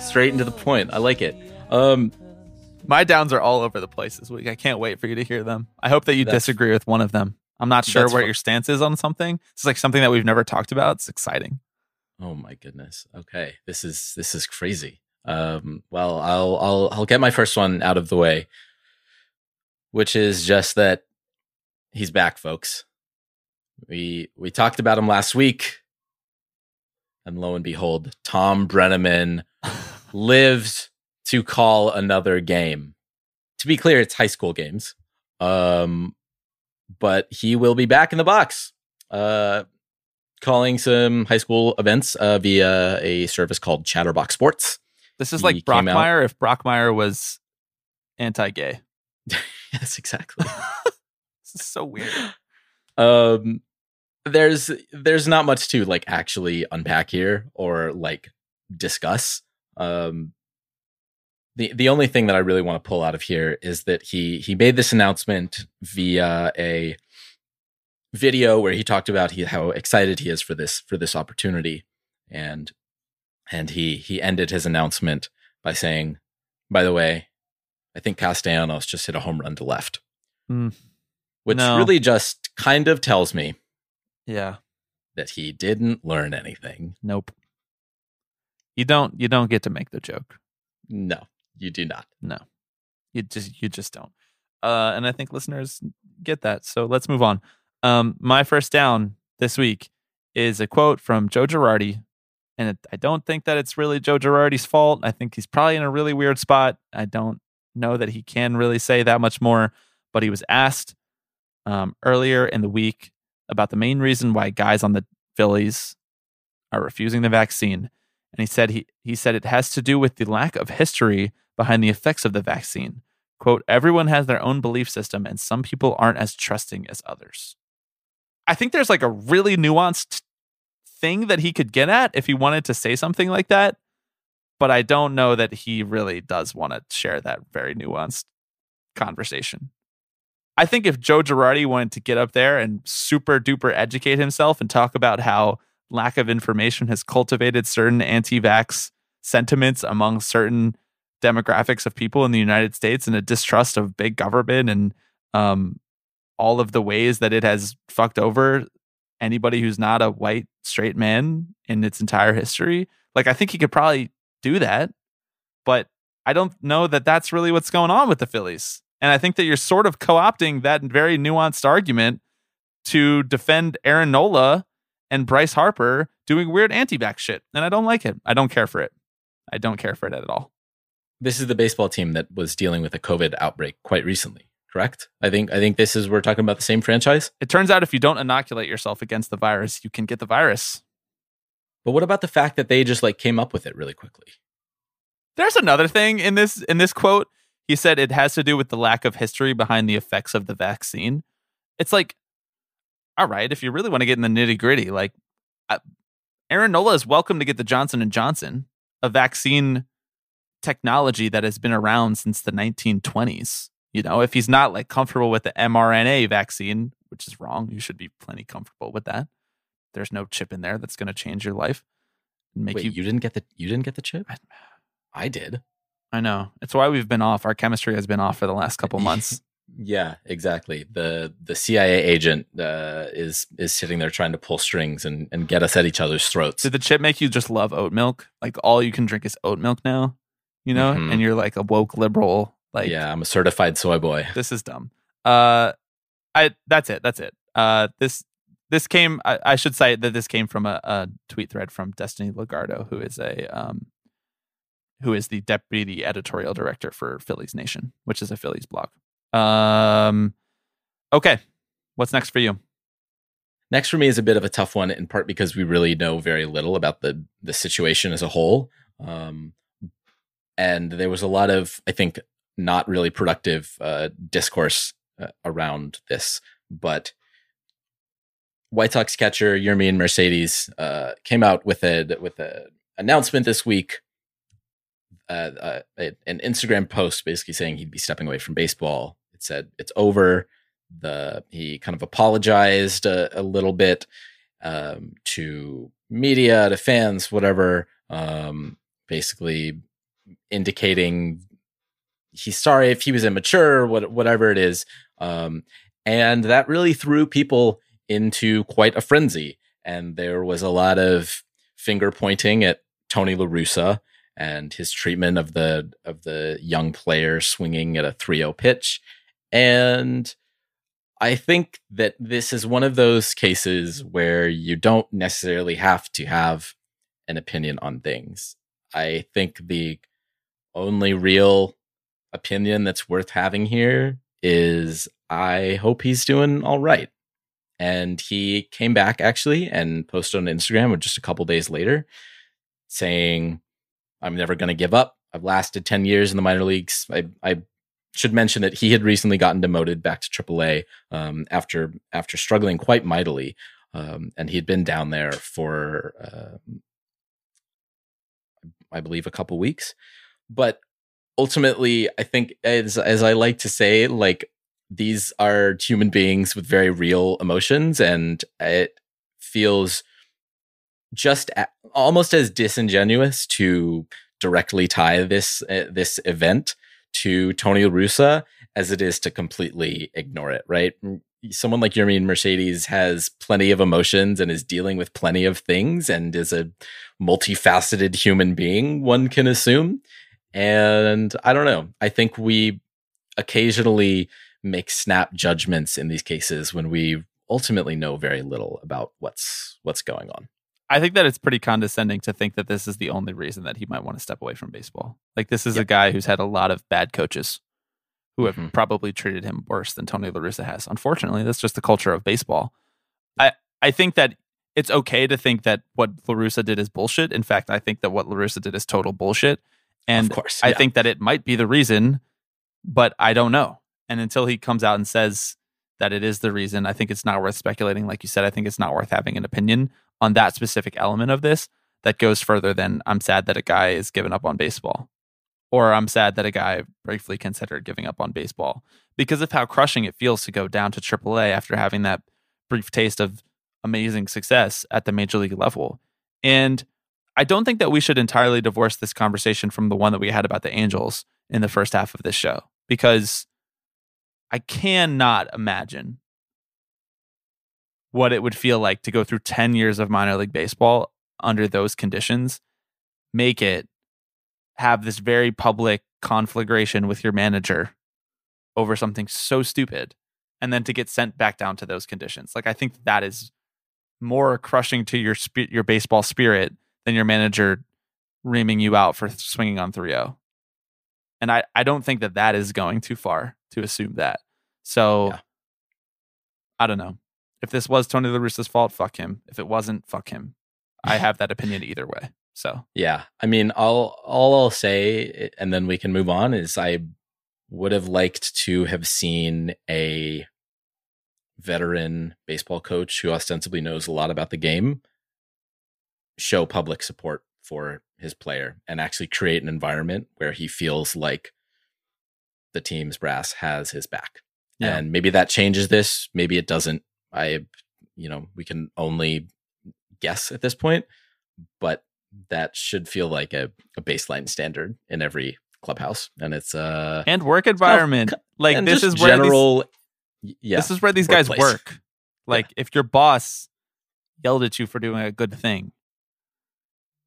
Straight into the point. I like it. Um, My downs are all over the place this week. I can't wait for you to hear them. I hope that you That's- disagree with one of them. I'm not sure That's where fu- your stance is on something. It's like something that we've never talked about. It's exciting. Oh my goodness. Okay. This is this is crazy. Um well, I'll I'll I'll get my first one out of the way, which is just that he's back, folks. We we talked about him last week. And lo and behold, Thom Brennaman lived to call another game. To be clear, it's high school games. Um but he will be back in the box. Uh calling some high school events uh, via a service called Chatterbox Sports. This is like Brockmire if Brockmire was anti-gay. yes, exactly. This is so weird. um there's there's not much to like actually unpack here or like discuss um the the only thing that i really want to pull out of here is that he he made this announcement via a video where he talked about he, how excited he is for this for this opportunity and and he he ended his announcement by saying by the way i think castellanos just hit a home run to left Hmm. which No. really just kind of tells me Yeah. that he didn't learn anything. Nope. You don't you don't get to make the joke. No, you do not. No. You just you just don't. Uh and I think listeners get that. So let's move on. Um my first down this week is a quote from Joe Girardi. And it, I don't think that it's really Joe Girardi's fault. I think he's probably in a really weird spot. I don't know that he can really say that much more, but he was asked um, earlier in the week about the main reason why guys on the Phillies are refusing the vaccine. And he said he, he said it has to do with the lack of history behind the effects of the vaccine. Quote, everyone has their own belief system and some people aren't as trusting as others. I think there's like a really nuanced thing that he could get at if he wanted to say something like that. But I don't know that he really does want to share that very nuanced conversation. I think if Joe Girardi wanted to get up there and super duper educate himself and talk about how lack of information has cultivated certain anti vax sentiments among certain demographics of people in the United States and a distrust of big government and um, all of the ways that it has fucked over anybody who's not a white straight man in its entire history. Like, I think he could probably do that, but I don't know that that's really what's going on with the Phillies. And I think that you're sort of co opting that very nuanced argument to defend Aaron Nola and Bryce Harper doing weird anti-back shit. And I don't like it. I don't care for it. I don't care for it at all. This is the baseball team that was dealing with a COVID outbreak quite recently, correct? I think I think this is we're talking about the same franchise. It turns out if you don't inoculate yourself against the virus, you can get the virus. But what about the fact that they just like came up with it really quickly? There's another thing in this in this quote. He said it has to do with the lack of history behind the effects of the vaccine. It's like, all right, if you really want to get in the nitty gritty, like I, Aaron Nola is welcome to get the Johnson and Johnson, a vaccine technology that has been around since the 1920s. You know, if he's not like comfortable with the mRNA vaccine, which is wrong, you should be plenty comfortable with that. There's no chip in there that's going to change your life. and Make Wait, you you, didn't get the you didn't get the chip? I- I did. I know. It's why we've been off. Our chemistry has been off for the last couple months. Yeah, exactly. The the CIA agent uh, is is sitting there trying to pull strings and, and get us at each other's throats. Did the chip make you just love oat milk? Like all you can drink is oat milk now, you know? Mhm. And you're like a woke liberal. Like, yeah, I'm a certified soy boy. this is dumb. Uh, I that's it. That's it. Uh, this this came. I, I should cite that this came from a, a tweet thread from Destiny Lugardo, who is a um, who is the deputy editorial director for Phillies Nation, which is a Phillies blog. Um, okay, what's next for you? Next for me is a bit of a tough one, in part because we really know very little about the the situation as a whole, um, and there was a lot of, I think, not really productive uh, discourse uh, around this. But White Sox catcher Yermin Mercedes uh, came out with a with a announcement this week, uh, uh, an Instagram post basically saying he'd be stepping away from baseball. It said it's over the he kind of apologized a, a little bit um, to media, to fans, whatever. Um, basically indicating he's sorry if he was immature, what, whatever it is. Um, and that really threw people into quite a frenzy. And there was a lot of finger pointing at Tony La Russa and his treatment of the of the young player swinging at a 3-0 pitch. And I think that this is one of those cases where you don't necessarily have to have an opinion on things. I think the only real opinion that's worth having here is I hope he's doing all right. And he came back actually and posted on Instagram just a couple days later saying, I'm never going to give up. I've lasted 10 years in the minor leagues. I, I should mention that he had recently gotten demoted back to AAA um, after after struggling quite mightily, um, and he had been down there for uh, I believe a couple weeks. But ultimately, I think as as I like to say, like these are human beings with very real emotions, and it feels just a- almost as disingenuous to directly tie this uh, this event to Tony Russa as it is to completely ignore it, right? Someone like Yermin Mercedes has plenty of emotions and is dealing with plenty of things and is a multifaceted human being, one can assume. And I don't know. I think we occasionally make snap judgments in these cases when we ultimately know very little about what's what's going on. I think that it's pretty condescending to think that this is the only reason that he might want to step away from baseball. Like this is Yep. a guy who's had a lot of bad coaches who have Mhm. probably treated him worse than Tony La Russa has. Unfortunately, that's just the culture of baseball. I I think that it's okay to think that what La Russa did is bullshit. In fact, I think that what La Russa did is total bullshit. And of course, I think that it might be the reason, but I don't know. And until he comes out and says that it is the reason, I think it's not worth speculating. Like you said, I think it's not worth having an opinion on that specific element of this that goes further than I'm sad that a guy is giving up on baseball. Or I'm sad that a guy briefly considered giving up on baseball because of how crushing it feels to go down to AAA after having that brief taste of amazing success at the major league level. And I don't think that we should entirely divorce this conversation from the one that we had about the Angels in the first half of this show because I cannot imagine what it would feel like to go through 10 years of minor league baseball under those conditions, make it, have this very public conflagration with your manager over something so stupid, and then to get sent back down to those conditions. Like, I think that is more crushing to your your baseball spirit than your manager reaming you out for swinging on 3-0. And I, I don't think that that is going too far to assume that. So Yeah. I don't know. If this was Tony La Russa's fault, fuck him. If it wasn't, fuck him. I have that opinion either way. So Yeah, I mean, all all I'll say, eh, and then we can move on. Is I would have liked to have seen a veteran baseball coach who ostensibly knows a lot about the game show public support for his player and actually create an environment where he feels like the team's brass has his back. Yeah. And maybe that changes this, maybe it doesn't. I you know, we can only guess at this point, but that should feel like a, a baseline standard in every clubhouse. And it's uh and work environment. Like this is where these, general y- yeah. this is where these guys work. Like if your boss yelled at you for doing a good thing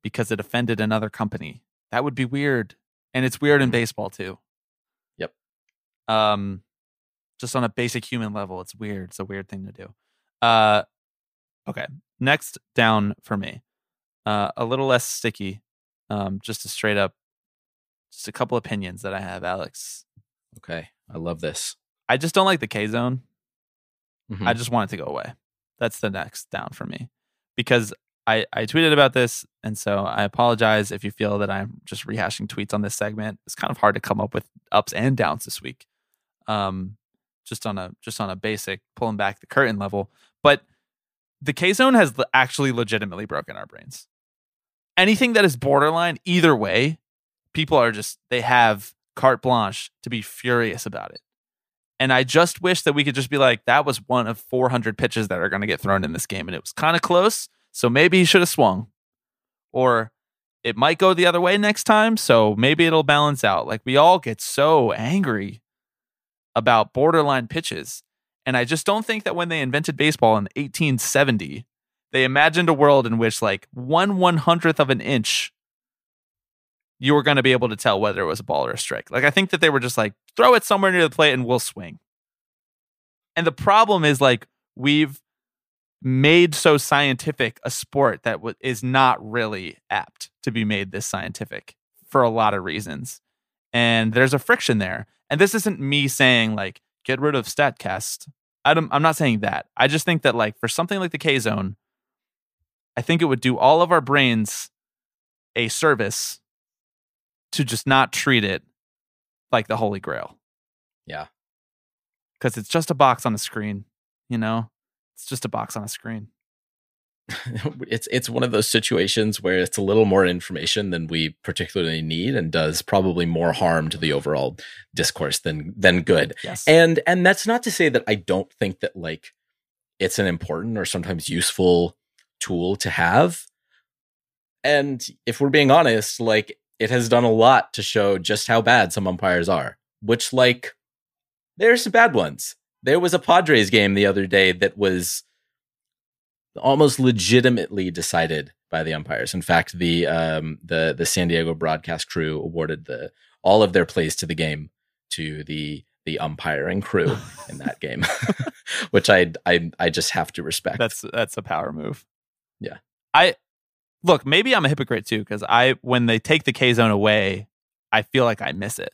because it offended another company, that would be weird. And it's weird in Mhm. baseball too. Yep. Um just on a basic human level, it's weird. It's a weird thing to do. Uh okay. Next down for me. Uh a little less sticky. Um just a straight up just a couple opinions that I have, Alex. Okay. I love this. I just don't like the K zone. Mhm. I just want it to go away. That's the next down for me because I, I tweeted about this. And so I apologize if you feel that I'm just rehashing tweets on this segment. It's kind of hard to come up with ups and downs this week. Um, just on a just on a basic pulling back the curtain level. But the K zone has actually legitimately broken our brains. Anything that is borderline, either way, people are just they have carte blanche to be furious about it. And I just wish that we could just be like, that was one of 400 pitches that are going to get thrown in this game. And it was kind of close. So maybe he should have swung. Or it might go the other way next time. So maybe it'll balance out. Like we all get so angry about borderline pitches. And I just don't think that when they invented baseball in 1870, they imagined a world in which like one one hundredth of an inch you were going to be able to tell whether it was a ball or a strike. Like I think that they were just like throw it somewhere near the plate and we'll swing. And the problem is like we've made so scientific a sport that w- is not really apt to be made this scientific for a lot of reasons. And there's a friction there. And this isn't me saying like get rid of Statcast I don't, I'm not saying that. I just think that like for something like the K zone, I think it would do all of our brains a service to just not treat it like the Holy Grail. Yeah. Because it's just a box on a screen, you know? It's just a box on a screen. it's it's one of those situations where it's a little more information than we particularly need and does probably more harm to the overall discourse than than good. Yes. And and that's not to say that I don't think that like it's an important or sometimes useful tool to have. And if we're being honest, like it has done a lot to show just how bad some umpires are, which like there's some bad ones. There was a Padres game the other day that was almost legitimately decided by the umpires. In fact, the um, the the San Diego broadcast crew awarded the all of their plays to the game to the the umpiring crew in that game, which I I I just have to respect. That's that's a power move. Yeah. I look, maybe I'm a hypocrite too, because I when they take the K zone away, I feel like I miss it.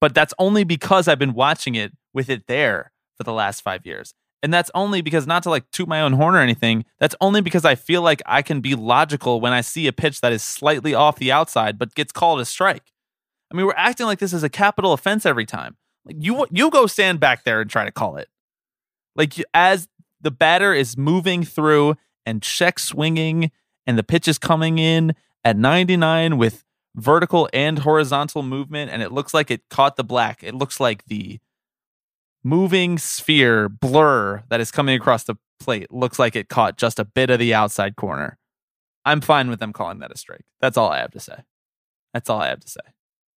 But that's only because I've been watching it with it there for the last five years. And that's only because not to like toot my own horn or anything. That's only because I feel like I can be logical when I see a pitch that is slightly off the outside but gets called a strike. I mean, we're acting like this is a capital offense every time. Like you, you go stand back there and try to call it. Like as the batter is moving through and check swinging, and the pitch is coming in at 99 with vertical and horizontal movement, and it looks like it caught the black. It looks like the moving sphere blur that is coming across the plate looks like it caught just a bit of the outside corner. I'm fine with them calling that a strike. That's all I have to say. That's all I have to say.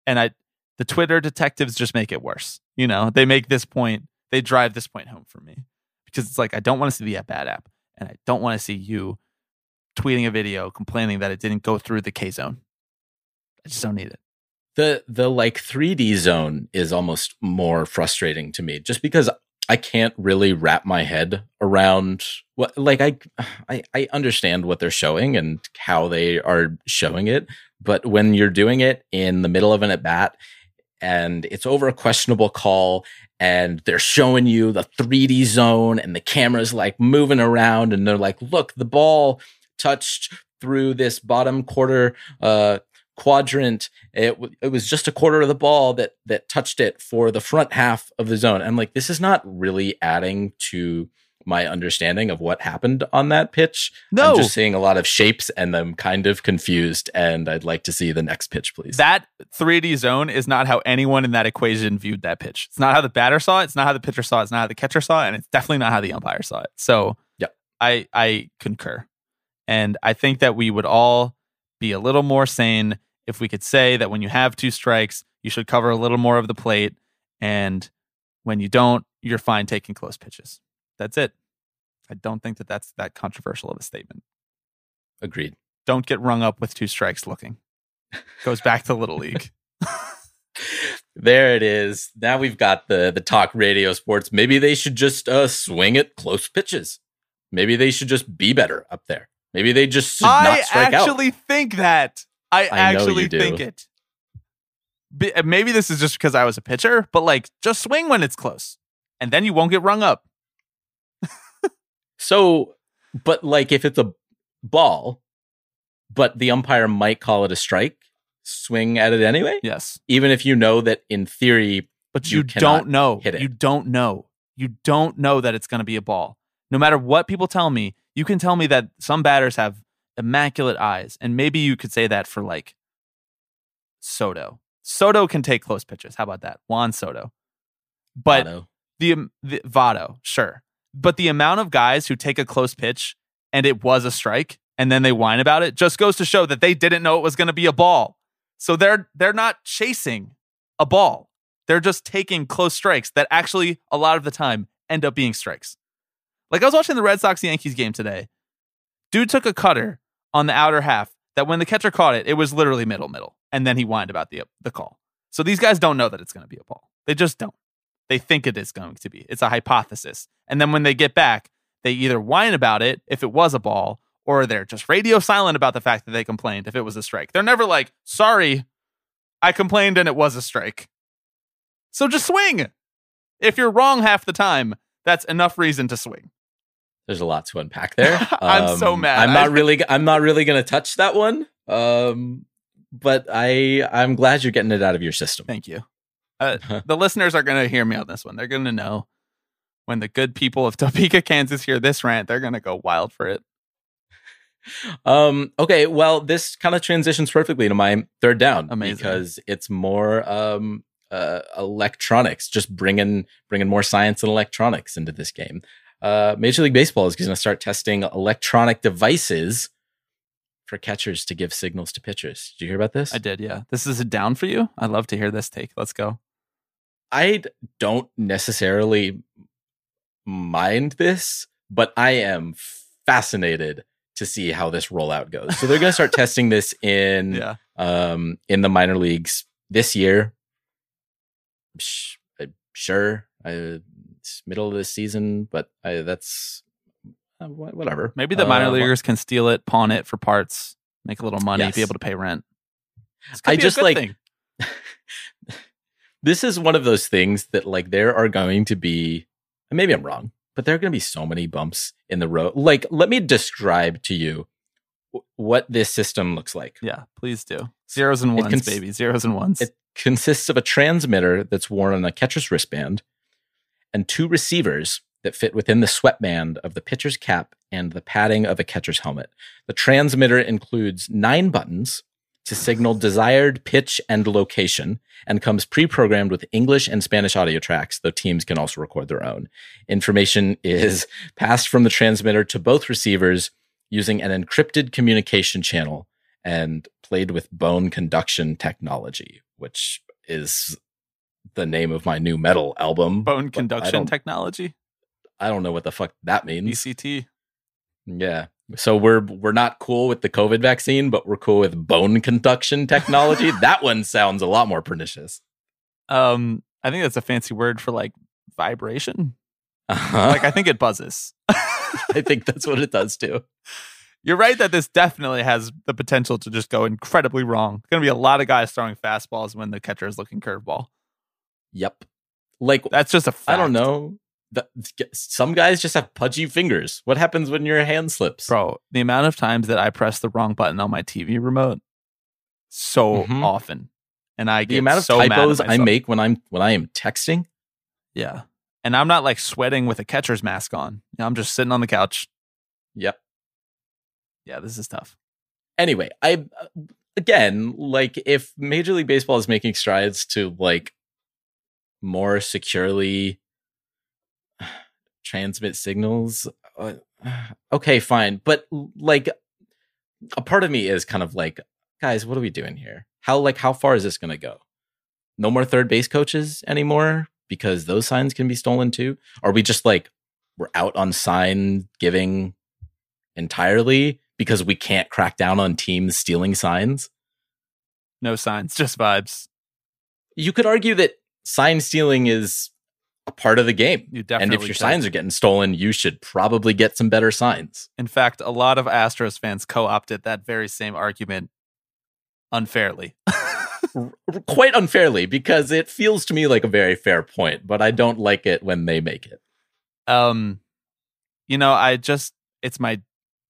And I the Twitter detectives just make it worse. You know, they make this point, they drive this point home for me. Because it's like I don't want to see the bad app and I don't want to see you tweeting a video complaining that it didn't go through the K zone. I just don't need it. the the like 3D zone is almost more frustrating to me just because I can't really wrap my head around what like I I I understand what they're showing and how they are showing it, but when you're doing it in the middle of an at bat and it's over a questionable call and they're showing you the 3D zone and the camera's like moving around and they're like, look, the ball touched through this bottom quarter uh quadrant it, w- it was just a quarter of the ball that that touched it for the front half of the zone i'm like this is not really adding to my understanding of what happened on that pitch No. i'm just seeing a lot of shapes and i'm kind of confused and i'd like to see the next pitch please That 3D zone is not how anyone in that equation viewed that pitch. It's not how the batter saw it. It's not how the pitcher saw it. It's not how the catcher saw it. And it's definitely not how the umpire saw it. So yeah, I I concur. And I think that we would all be a little more sane if we could say that when you have two strikes, you should cover a little more of the plate. And when you don't, you're fine taking close pitches. That's it. I don't think that that's that controversial of a statement. agreed Don't get rung up with two strikes looking. Goes back to Little League. there it is now we've got the the talk radio sports maybe they should just uh swing at close pitches maybe they should just be better up there maybe they just should I not strike out actually think that. I, I actually think it. Uh, Maybe this is just because I was a pitcher, but like just swing when it's close, and then you won't get rung up. So, but like if it's a ball, but the umpire might call it a strike, swing at it anyway, Yes, even if you know that in theory, but You you, don't know. hit it. You don't know. You don't know that it's going to be a ball. No matter what people tell me, you can tell me that some batters have immaculate eyes, and maybe you could say that for like Soto. Soto can take close pitches. How about that, Juan Soto? But Otto, the, the Votto, sure. But the amount of guys who take a close pitch and it was a strike and then they whine about it just goes to show that they didn't know it was going to be a ball. So they're they're not chasing a ball. They're just taking close strikes that actually a lot of the time end up being strikes. Like I was watching the Red Sox Yankees game today. Dude took a cutter on the outer half that when the catcher caught it, it was literally middle middle and then he whined about the the call. So these guys don't know that it's going to be a ball. They just don't they think it is going to be. It's a hypothesis. And then when they get back, they either whine about it if it was a ball, or they're just radio silent about the fact that they complained if it was a strike. They're never like, sorry, I complained and it was a strike. So just swing. If you're wrong half the time, That's enough reason to swing. There's a lot to unpack there. I'm so Um, mad. I'm not really. I'm not really going to touch that one. Um, but I. I'm glad you're getting it out of your system. Thank you. Uh, the listeners are going to hear me on this one. They're going to know when the good people of Topeka, Kansas hear this rant, they're going to go wild for it. Um, okay, well, this kind of transitions perfectly to my third down Amazing. because it's more um uh electronics, just bringing bringing more science and electronics into this game. Uh, Major League Baseball is going to start testing electronic devices for catchers to give signals to pitchers. Did you hear about this? I did, yeah. This is a down for you. I'd love to hear this take. Let's go. I don't necessarily mind this, but I am fascinated to see how this rollout goes. So they're going to start testing this in Yeah. um, in the minor leagues this year. Uh, Sure, I, middle of the season, but I, that's uh, whatever. Maybe the minor Uh, leaguers can steal it, pawn it for parts, make a little money, Yes. be able to pay rent. I just like this is one of those things that like there are going to be and maybe I'm wrong, but there are going to be so many bumps in the road. Like let me describe to you what this system looks like. Yeah, please do. Zeros and ones, cons- baby. Zeros and ones. It consists of a transmitter that's worn on a catcher's wristband and two receivers that fit within the sweatband of the pitcher's cap and the padding of a catcher's helmet. The transmitter includes nine buttons to signal desired pitch and location and comes pre-programmed with English and Spanish audio tracks, though teams can also record their own. Information is passed from the transmitter to both receivers using an encrypted communication channel and played with bone conduction technology, which is the name of my new metal album. Bone but I conduction technology. I don't know what the fuck that means. BCT. Yeah. So we're we're not cool with the COVID vaccine, but we're cool with bone conduction technology. that one sounds a lot more pernicious. Um, I think that's a fancy word for like vibration. Uh-huh. Like I think it buzzes. I think that's what it does too. You're right that this definitely has the potential to just go incredibly wrong. Going to be a lot of guys throwing fastballs when the catcher is looking curveball. Yep. Like That's just a fact. I don't know. The, some guys just have pudgy fingers. What happens when your hand slips? Bro, the amount of times that I press the wrong button on my TV remote so Mhm. often. And I the get amount of so typos I make when I'm when I am texting. Yeah. And I'm not like sweating with a catcher's mask on. You know, I'm just sitting on the couch. Yep. Yeah, this is tough. anyway, I again like if Major League Baseball is making strides to like more securely transmit signals, uh, okay, fine, but like a part of me is kind of like, guys, what are we doing here? How like how far is this going to go? No more third base coaches anymore because those signs can be stolen too. Are we just like we're out on sign giving entirely because we can't crack down on teams stealing signs. No signs, just vibes. You could argue that sign stealing is a part of the game. You definitely And if your could. signs are getting stolen, you should probably get some better signs. In fact, a lot of Astros fans co-opted that very same argument unfairly. Quite unfairly, because it feels to me like a very fair point, but I don't like it when they make it. um you know, I just it's my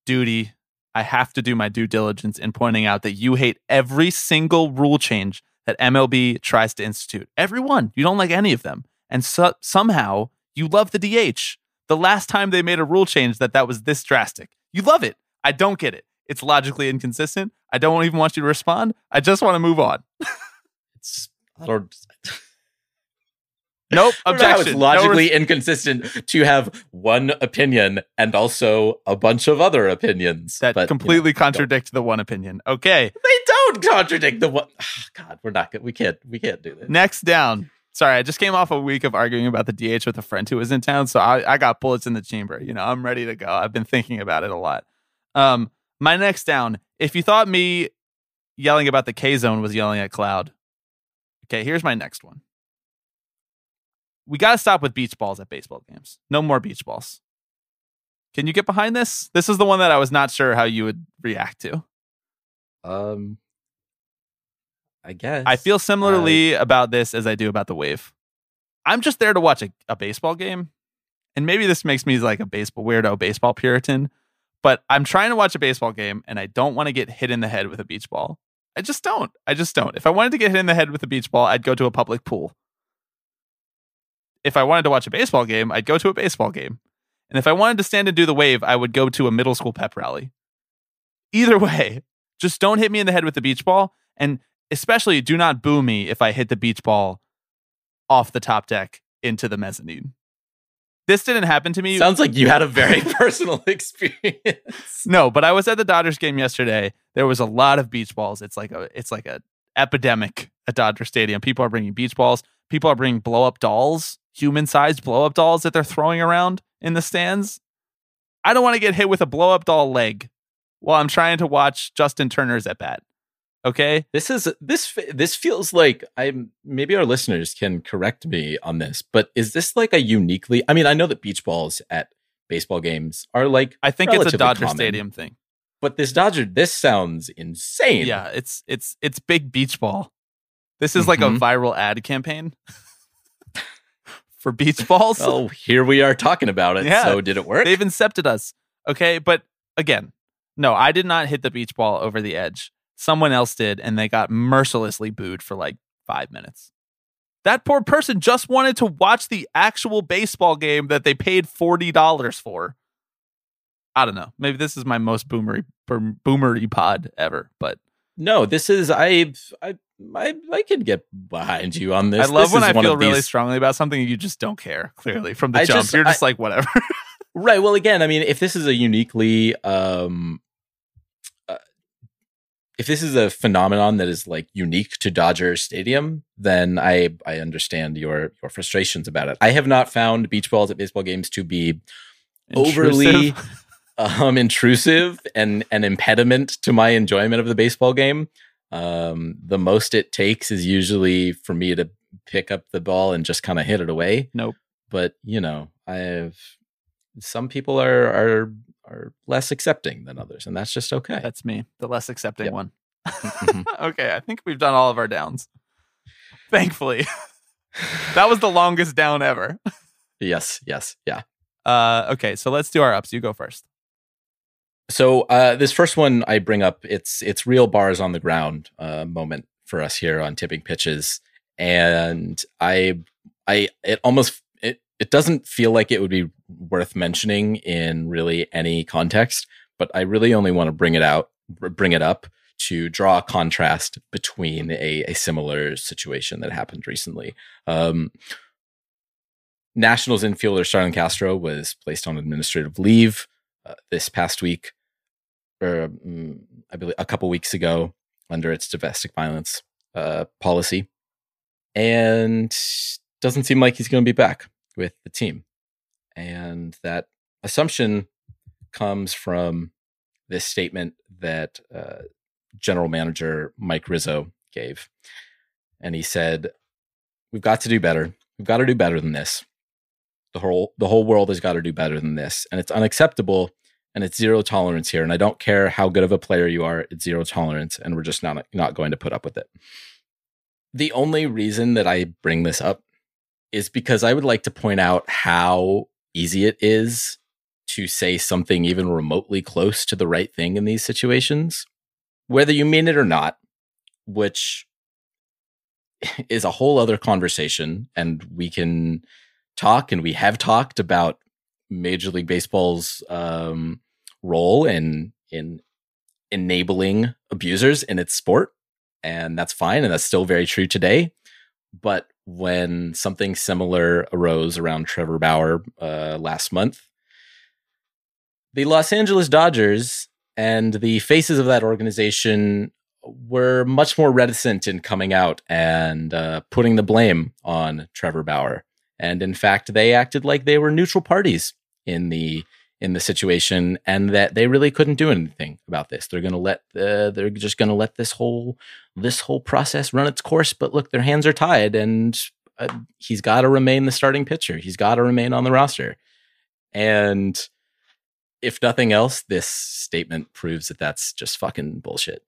duty. I have to do my due diligence in pointing out that you hate every single rule change that MLB tries to institute. Every one. You don't like any of them. And so, somehow you love the DH. The last time they made a rule change that that was this drastic. You love it. I don't get it. It's logically inconsistent. I don't even want you to respond. I just want to move on. It's don't Nope. I don't know how Objection. it's No logically inconsistent to have one opinion and also a bunch of other opinions that but, you know, completely contradict the one opinion. Okay. They don't contradict the one. God, we're not good. We can't. We can't do this. Next down. Sorry, I just came off a week of arguing about the DH with a friend who was in town, so I, I got bullets in the chamber. You know, I'm ready to go. I've been thinking about it a lot. Um, my next down. If you thought me yelling about the K zone was yelling at Cloud, okay, here's my next one. We got to stop with beach balls at baseball games. No more beach balls. Can you get behind this? This is the one that I was not sure how you would react to. Um, I guess I feel similarly about this as I do about the wave. I'm just there to watch a, a baseball game, and maybe this makes me like a baseball weirdo, baseball puritan, but I'm trying to watch a baseball game and I don't want to get hit in the head with a beach ball. I just don't. I just don't. If I wanted to get hit in the head with a beach ball, I'd go to a public pool. If I wanted to watch a baseball game, I'd go to a baseball game. And if I wanted to stand and do the wave, I would go to a middle school pep rally. Either way, just don't hit me in the head with the beach ball. And especially do not boo me if I hit the beach ball off the top deck into the mezzanine. This didn't happen to me. Sounds like you had a very personal experience. No, but I was at the Dodgers game yesterday. There was a lot of beach balls. It's like a it's like a epidemic at Dodger Stadium. People are bringing beach balls. People are bringing blow up dolls, human sized blow up dolls that they're throwing around in the stands. I don't want to get hit with a blow up doll leg while I'm trying to watch Justin Turner's at bat. Okay. This is this this feels like I'm maybe our listeners can correct me on this, but is this like a uniquely I mean, I know that beach balls at baseball games are like I think it's a Dodger common, Stadium thing. But this Dodger this sounds insane. Yeah, it's it's it's big beach ball. This is like a Mhm. viral ad campaign for beach balls. Well, here we are talking about it. Yeah. So did it work? They've incepted us. Okay. But again, no, I did not hit the beach ball over the edge. Someone else did, and they got mercilessly booed for like five minutes. That poor person just wanted to watch the actual baseball game that they paid $40 for. I don't know. Maybe this is my most boomery boom- boomery pod ever, but no, this is I I I, I can get behind you on this. I love This when I feel really these- strongly about something and you just don't care, clearly, from the I jump. just- You're just I- like, whatever. Right. Well, again, I mean, if this is a uniquely, um, uh, if this is a phenomenon that is like unique to Dodger Stadium, then I I understand your your frustrations about it. I have not found beach balls at baseball games to be overly um, intrusive and an impediment to my enjoyment of the baseball game. Um, the most it takes is usually for me to pick up the ball and just kind of hit it away. Nope. But you know, I've some people are are are less accepting than others, and that's just okay. That's me, the less accepting Yep. one. Mhm. okay, I think we've done all of our downs. Thankfully. that was the longest down ever. yes, yes, yeah. Uh, okay, so let's do our ups. You go first. So uh, this first one I bring up, it's it's real bars on the ground uh, moment for us here on tipping pitches, and I I it almost it it doesn't feel like it would be worth mentioning in really any context, but I really only want to bring it out bring it up to draw a contrast between a, a similar situation that happened recently. Um, Nationals infielder Starlin Castro was placed on administrative leave uh, this past week, or mm, I believe a couple weeks ago, under its domestic violence uh, policy, and doesn't seem like he's going to be back with the team. And that assumption comes from this statement that uh, General Manager Mike Rizzo gave, and he said, "We've got to do better. We've got to do better than this." the whole the whole world has got to do better than this and it's unacceptable and it's zero tolerance here and i don't care how good of a player you are it's zero tolerance and we're just not not going to put up with it. The only reason that i bring this up is because i would like to point out how easy it is to say something even remotely close to the right thing in these situations whether you mean it or not which is a whole other conversation and we can talk and we have talked about Major League Baseball's um, role in in enabling abusers in its sport, and that's fine, and that's still very true today. But when something similar arose around Trevor Bauer uh, last month, the Los Angeles Dodgers and the faces of that organization were much more reticent in coming out and uh, putting the blame on Trevor Bauer and in fact they acted like they were neutral parties in the in the situation and that they really couldn't do anything about this. They're going to let uh, they're just going to let this whole this whole process run its course but look their hands are tied and uh, he's got to remain the starting pitcher. He's got to remain on the roster. And if nothing else this statement proves that that's just fucking bullshit.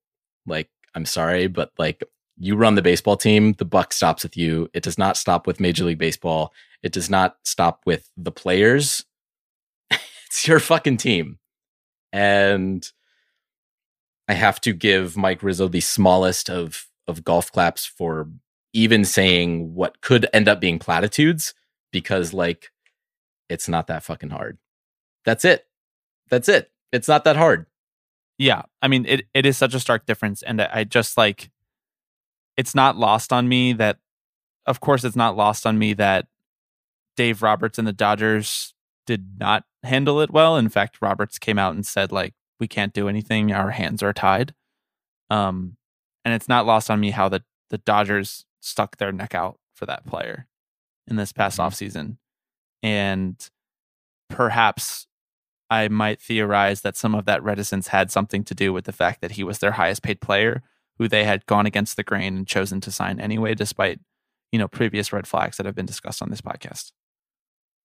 Like i'm sorry but like you run the baseball team the buck stops with you it does not stop with major league baseball It does not stop with the players. it's your fucking team. And I have to give Mike Rizzo the smallest of of golf claps for even saying what could end up being platitudes because like it's not that fucking hard. That's it. That's it. It's not that hard. Yeah, I mean it. It is such a stark difference, and I I just like. It's not lost on me that, of course, it's not lost on me that Dave Roberts and the Dodgers did not handle it well. In fact, Roberts came out and said like, "We can't do anything. Our hands are tied." Um, and it's not lost on me how the the Dodgers stuck their neck out for that player in this past Mhm. offseason. And perhaps I might theorize that some of that reticence had something to do with the fact that he was their highest paid player who they had gone against the grain and chosen to sign anyway, despite, you know, previous red flags that have been discussed on this podcast.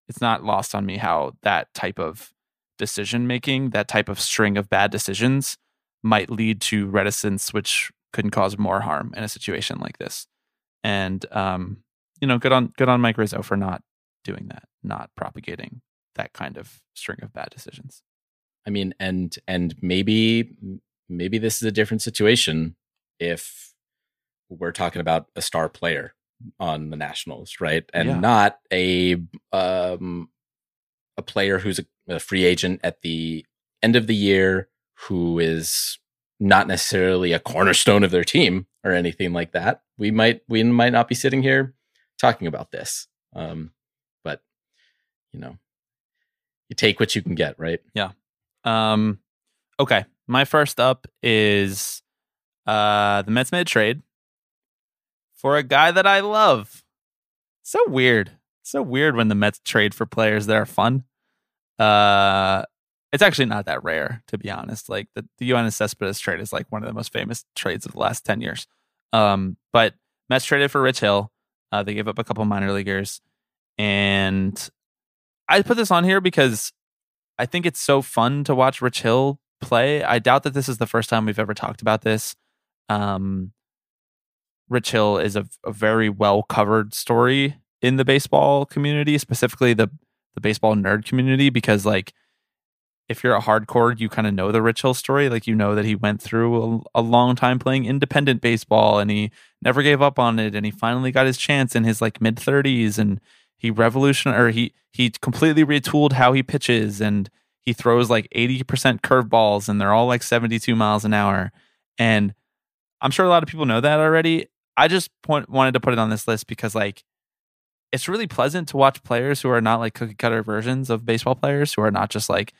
It's not lost on me how that type of decision making, that type of string of bad decisions might lead to reticence, which can cause more harm in a situation like this. And um, you know, good on good on Mike Rizzo for not doing that, not propagating that kind of string of bad decisions. I mean, and and maybe maybe this is a different situation if we're talking about a star player on the Nationals, right? And Yeah. not a um a player who's a, a free agent at the end of the year who is not necessarily a cornerstone of their team or anything like that. We might we might not be sitting here talking about this. Um but you know, you take what you can get, right? Yeah. Um, okay, my first up is uh the Mets made a trade for a guy that I love. So weird, so weird when the Mets trade for players that are fun. Uh, it's actually not that rare, to be honest. Like the the Yoenis Cespedes trade is like one of the most famous trades of the last ten years. Um, but Mets traded for Rich Hill. Uh, they gave up a couple minor leaguers, and I put this on here because I think it's so fun to watch Rich Hill play. I doubt that this is the first time we've ever talked about this. Um, Rich Hill is a, a very well covered story in the baseball community, specifically the the baseball nerd community, because like if you're a hardcore, you kind of know the Rich Hill story. Like you know that he went through a, a long time playing independent baseball and he never gave up on it, and he finally got his chance in his like mid 30s, and he revolution or he he completely retooled how he pitches, and he throws like 80% curveballs, and they're all like 72 miles an hour, and I'm sure a lot of people know that already. I just point, wanted to put it on this list because like it's really pleasant to watch players who are not like cookie cutter versions of baseball players who are not just like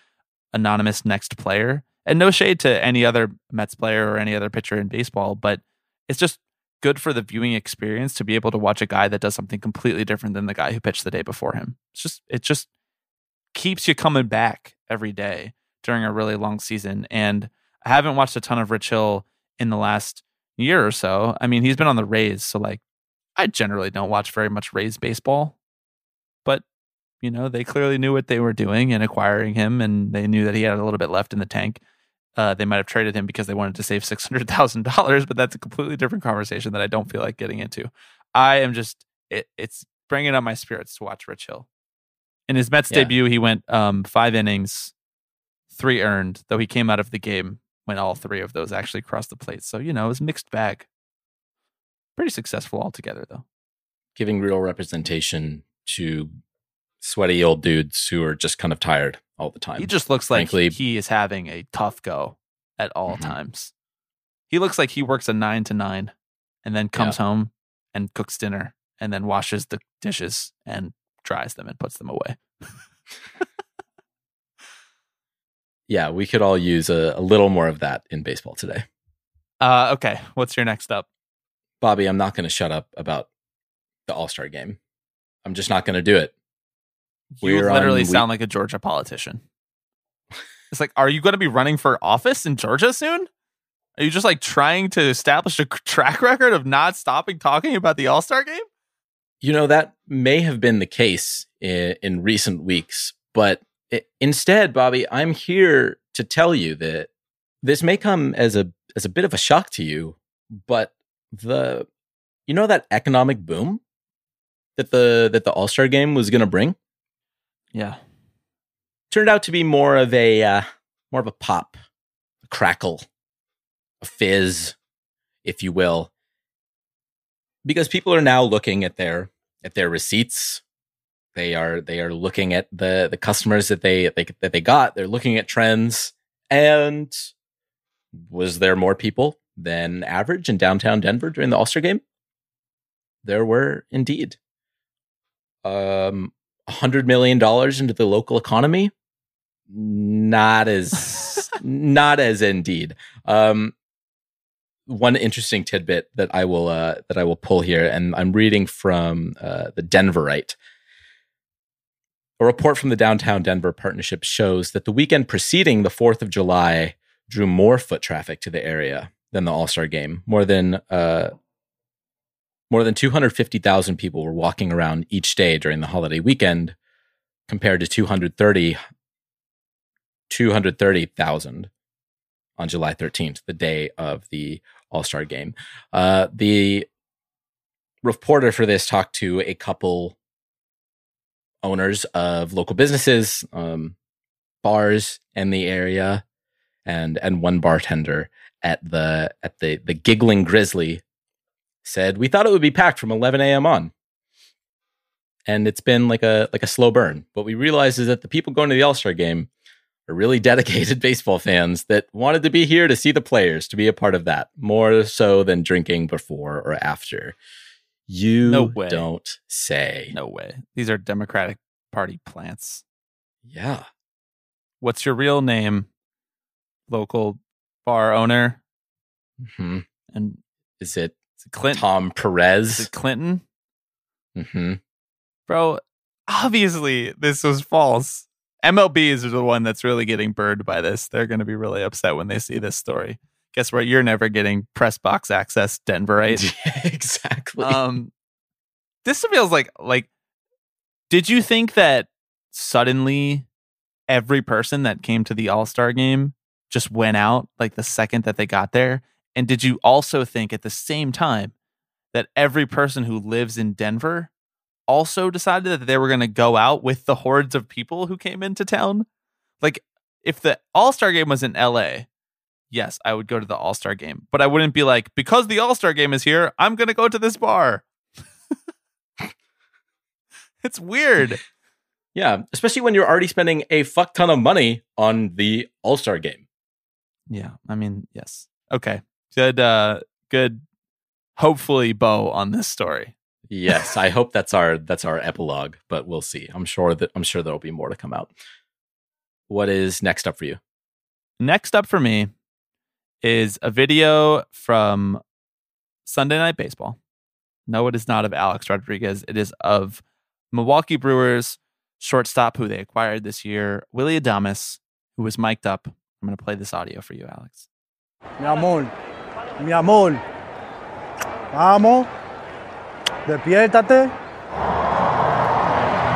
anonymous next player. And no shade to any other Mets player or any other pitcher in baseball, but it's just good for the viewing experience to be able to watch a guy that does something completely different than the guy who pitched the day before him. It's just it just keeps you coming back every day during a really long season. And I haven't watched a ton of Rich Hill in the last year or so. I mean, he's been on the Rays, so like I generally don't watch very much Rays baseball. But, you know, they clearly knew what they were doing in acquiring him and they knew that he had a little bit left in the tank. Uh, they might have traded him because they wanted to save six hundred thousand dollars, but that's a completely different conversation that I don't feel like getting into. I am just it, it's bringing up my spirits to watch Rich Hill. In his Mets Yeah. debut, he went um, five innings, three earned, though he came out of the game when all three of those actually crossed the plate. So you know, it was a mixed bag. Pretty successful altogether, though. Giving real representation to sweaty old dudes who are just kind of tired all the time. He just looks like frankly- he is having a tough go at all Mhm. times. He looks like he works a nine to nine and then comes home and cooks dinner and then washes the dishes and dries them and puts them away. yeah, we could all use a, a little more of that in baseball today. Uh, okay, what's your next up? Bobby, I'm not going to shut up about the All Star game. I'm just not going to do it. You We're literally week- sound like a Georgia politician. It's like, are you going to be running for office in Georgia soon? Are you just like trying to establish a track record of not stopping talking about the All Star game? You know, that may have been the case in, in recent weeks, but instead, Bobby, I'm here to tell you that this may come as a as a bit of a shock to you, but the you know that economic boom that the that the All Star game was going to bring Yeah. turned out to be more of a uh, more of a pop, a crackle, a fizz, if you will, because people are now looking at their at their receipts. They are they are looking at the the customers that they, they that they got. They're looking at trends. And was there more people than average in downtown Denver during the All Star game? There were indeed. Um, hundred million dollars into the local economy not as not as indeed um one interesting tidbit that i will uh that i will pull here and i'm reading from uh the denverite a report from the downtown denver partnership shows that the weekend preceding the 4th of july drew more foot traffic to the area than the all-star game more than uh more than 250,000 people were walking around each day during the holiday weekend compared to 230 230,000 on July 13th, the day of the All Star game. Uh, the reporter for this talked to a couple owners of local businesses, um, bars in the area, and and one bartender at the at the the Giggling Grizzly said we thought it would be packed from 11 a.m. on. And it's been like a like a slow burn. What we realized is that the people going to the All Star game are really dedicated baseball fans that wanted to be here to see the players, to be a part of that, more so than drinking before or after. You No way. don't say. No way. These are Democratic Party plants. Yeah. What's your real name? Local bar owner. hmm And Is it is it Clinton? Tom Is Perez? it Clinton? hmm Bro, obviously this was false. MLB is the one that's really getting burned by this. They're going to be really upset when they see this story. Guess what? You're never getting press box access, Denverite. exactly. um this feels like like did you think that suddenly every person that came to the all-star game just went out like the second that they got there and did you also think at the same time that every person who lives in denver also decided that they were going to go out with the hordes of people who came into town like if the all-star game was in la yes i would go to the all-star game but i wouldn't be like because the all-star game is here i'm going to go to this bar it's weird yeah. Especially when you're already spending a fuck ton of money on the All Star game. Yeah, I mean, yes. Okay. Good uh good hopefully bow on this story. Yes, I hope that's our that's our epilogue, but we'll see. I'm sure that I'm sure there'll be more to come out. What is next up for you? Next up for me is a video from Sunday Night Baseball. No, it is not of Alex Rodriguez. It is of Milwaukee Brewers shortstop who they acquired this year, Willy Adames, who was mic'd up. I'm going to play this audio for you, Alex. Mi amor, mi amor. Vamos. Despiértate.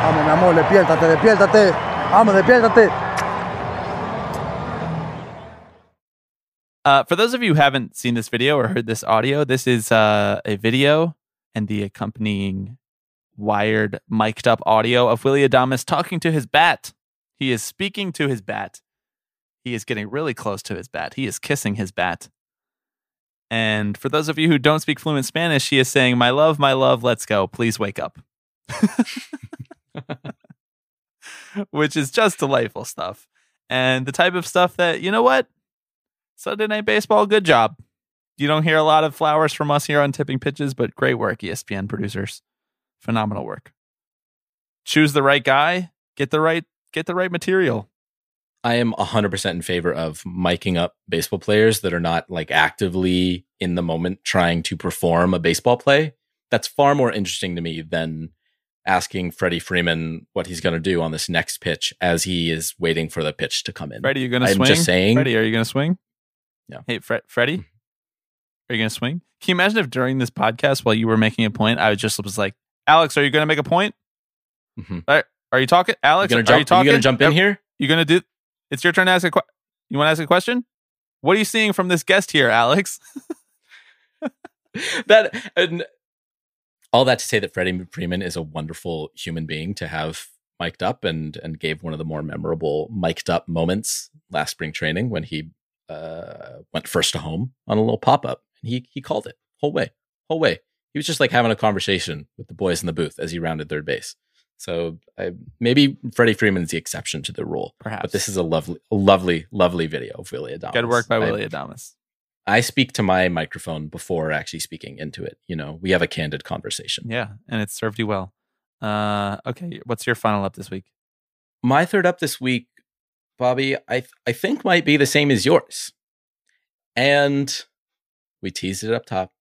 Vamos, mi amor, despiértate, despiértate. Vamos, despiértate. Uh, for those of you who haven't seen this video or heard this audio, this is uh, a video and the accompanying wired, mic'd up audio of Willy Adames talking to his bat. He is speaking to his bat. He is getting really close to his bat. He is kissing his bat. And for those of you who don't speak fluent Spanish, he is saying, My love, my love, let's go. Please wake up. Which is just delightful stuff. And the type of stuff that, you know what? Sunday Night Baseball, good job. You don't hear a lot of flowers from us here on Tipping Pitches, but great work, ESPN producers. Phenomenal work. Choose the right guy, get the right get the right material. I am 100% in favor of miking up baseball players that are not like actively in the moment trying to perform a baseball play. That's far more interesting to me than asking Freddie Freeman what he's going to do on this next pitch as he is waiting for the pitch to come in. Freddie, you gonna I'm swing? just saying- Freddie, are you gonna swing? Yeah. Hey, Fre- Freddie, are you gonna swing? Can you imagine if during this podcast, while you were making a point, I was just was like, "Alex, are you gonna make a point? Mhm. Are, are you talking, You Alex? gonna are jump, you you talking? gonna jump in Are- here? You gonna do? It's your turn to ask a question. You want to ask a question? What are you seeing from this guest here, Alex? that and all that to say that Freddie Freeman is a wonderful human being to have mic'd up and and gave one of the more memorable mic'd up moments last spring training when he uh, went first to home on a little pop up and he he called it whole way whole way. He was just like having a conversation with the boys in the booth as he rounded third base. So I, maybe Freddie Freeman is the exception to the rule. Perhaps. But this is a lovely, lovely, lovely video of Willy Adames. Good work by I- Willy Adames. I speak to my microphone before actually speaking into it. You know, we have a candid conversation. Yeah, and it served you well. Uh, okay, what's your final up this week? My third up this week, Bobby, I th- I think might be the same as yours. And we teased it up top,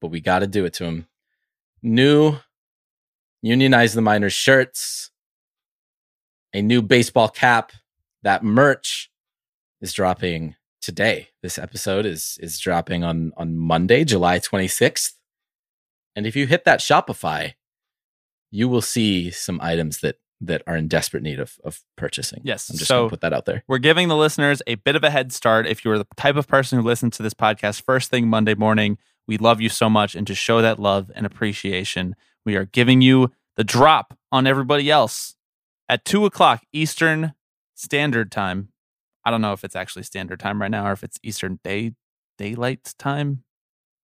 but we got to do it to him. New unionize the minors shirts, a new baseball cap, that merch is dropping today. This episode is is dropping on on Monday, July 26th. And if you hit that Shopify, you will see some items that that are in desperate need of of purchasing. Yes, I'm just so- going to put that out there. We're giving the listeners a bit of a head start. If you're the type of person who listens to this podcast first thing Monday morning, we love you so much. And to show that love and appreciation, we are giving you the drop on everybody else at two o'clock Eastern Standard Time. I don't know if it's actually standard time right now or if it's Eastern Day Daylight Time.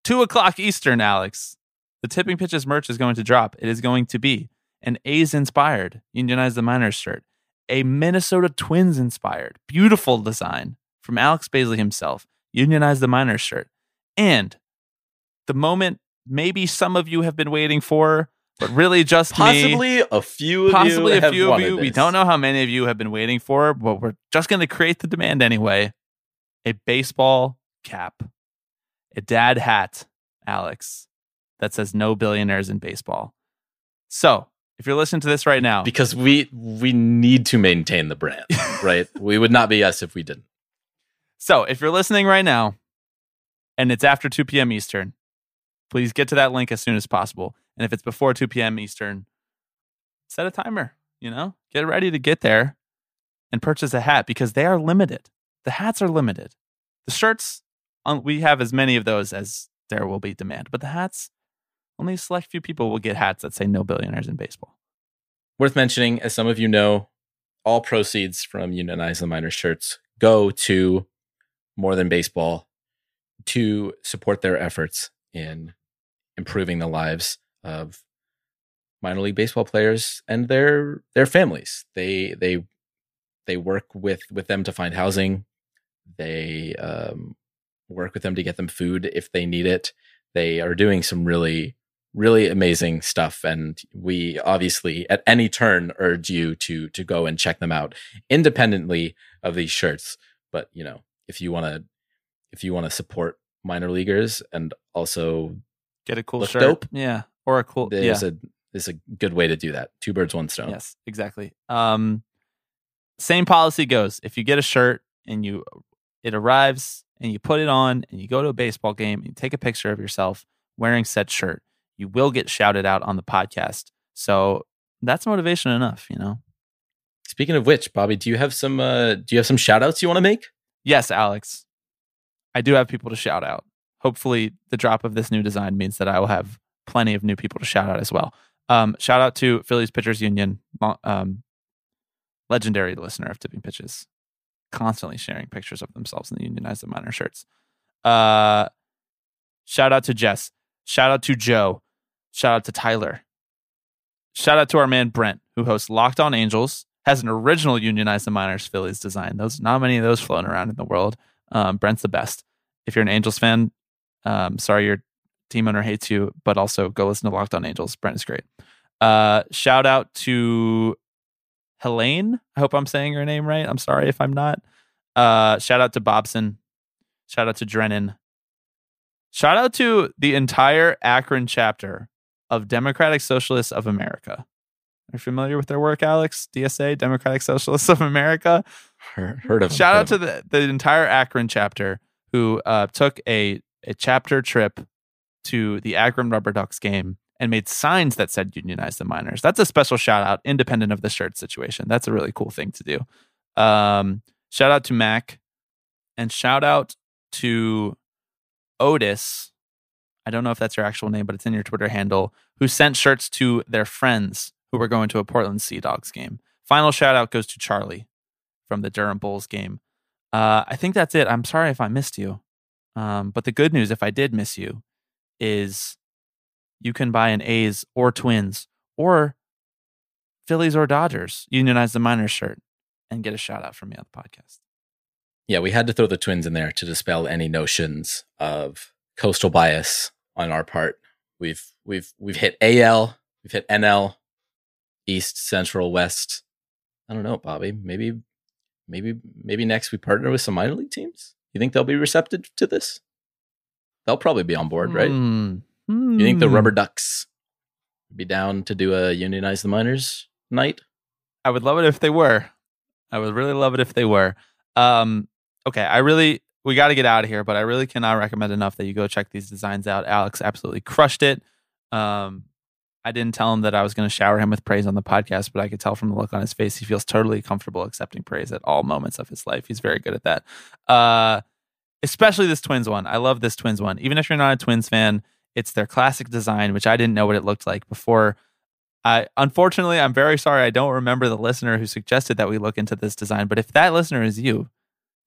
Two o'clock Eastern, Alex. The tipping pitches merch is going to drop. It is going to be an A's inspired Unionize the Minors shirt a Minnesota Twins inspired, beautiful design from Alex Baisley himself, Unionize the Minors shirt. And the moment maybe some of you have been waiting for, but really just me, Possibly a few of possibly a few of you. We don't know how many of you have been waiting for, but we're just going to create the demand anyway. A baseball cap, a dad hat, Alex, that says no billionaires in baseball. So if you're listening to this right now, because we we need to maintain the brand, right? we would not be us if we didn't. So if you're listening right now and it's after 2 p.m. Eastern, please get to that link as soon as possible. And if it's before 2 p.m. Eastern, set a timer, you know, get ready to get there and purchase a hat because they are limited. The hats are limited. The shirts, we have as many of those as there will be demand, but the hats, only a select few people will get hats that say no billionaires in baseball. Worth mentioning, as some of you know, all proceeds from Unionize the Minors shirts go to More Than Baseball to support their efforts in improving the lives of minor league baseball players and their their families. They they they work with with them to find housing. They um, work with them to get them food if they need it. They are doing some really really amazing stuff and we obviously at any turn urge you to to go and check them out independently of these shirts but you know if you want to if you want to support minor leaguers and also Get a cool shirt. dope. Yeah. Or a cool, yeah. there's a there's a good way to do that two birds one stone Yes, exactly. Um, same policy goes. If you get a shirt and you it arrives and you put it on and you go to a baseball game and you take a picture of yourself wearing said shirt, you will get shouted out on the podcast. So that's motivation enough, you know. speaking of which bobby do you have some uh do you have some shout outs you want to make Yes, Alex. I do have people to shout out. Hopefully, the drop of this new design means that I will have plenty of new people to shout out as well. Um, shout out to Phillies Pitchers Union, um, legendary listener of Tipping Pitches, constantly sharing pictures of themselves in the unionized and minor shirts. Uh, shout out to Jess. Shout out to Joe. Shout out to Tyler. Shout out to our man Brent, who hosts Locked On Angels, has an original unionized and minors Phillies design. Those not many of those floating around in the world. Um, Brent's the best. If you're an Angels fan, um, sorry your team owner hates you, but also go listen to Locked On Angels. Brent is great. Uh, shout out to Helene. I hope I'm saying her name right. I'm sorry if I'm not. Uh, shout out to Bobson. Shout out to Drennan. Shout out to the entire Akron chapter of Democratic Socialists of America. Are you familiar with their work, Alex? DSA, Democratic Socialists of America. Heard, heard of Shout out to the, the entire Akron chapter who uh, took a, a chapter trip to the Akron Rubber Ducks game and made signs that said unionize the minors. That's a special shout out, independent of the shirt situation. That's a really cool thing to do. Um, shout out to Mac and shout out to Otis. I don't know if that's your actual name, but it's in your Twitter handle, who sent shirts to their friends who were going to a Portland Sea Dogs game. Final shout out goes to Charlie from the Durham Bulls game. Uh, I think that's it. I'm sorry if I missed you. Um, but the good news, if I did miss you, is you can buy an A's or Twins or Phillies or Dodgers unionize the minors shirt and get a shout out from me on the podcast. Yeah, we had to throw the twins in there to dispel any notions of coastal bias on our part. We've we've we've hit AL, we've hit NL, East, Central, West. I don't know, Bobby. Maybe maybe maybe next we partner with some minor league teams. You think they'll be receptive to this? They'll probably be on board, right? Hmm. You think the Hmm. Rubber Ducks would be down to do a unionize the minors night? I would love it if they were. I would really love it if they were. Um, okay, I really we got to get out of here, but I really cannot recommend enough that you go check these designs out. Alex absolutely crushed it. Um, I didn't tell him that I was going to shower him with praise on the podcast, but I could tell from the look on his face he feels totally comfortable accepting praise at all moments of his life. He's very good at that. Uh, especially this Twins one. I love this Twins one. Even if you're not a Twins fan, it's their classic design, which I didn't know what it looked like before I unfortunately I'm very sorry I don't remember the listener who suggested that we look into this design, but if that listener is you,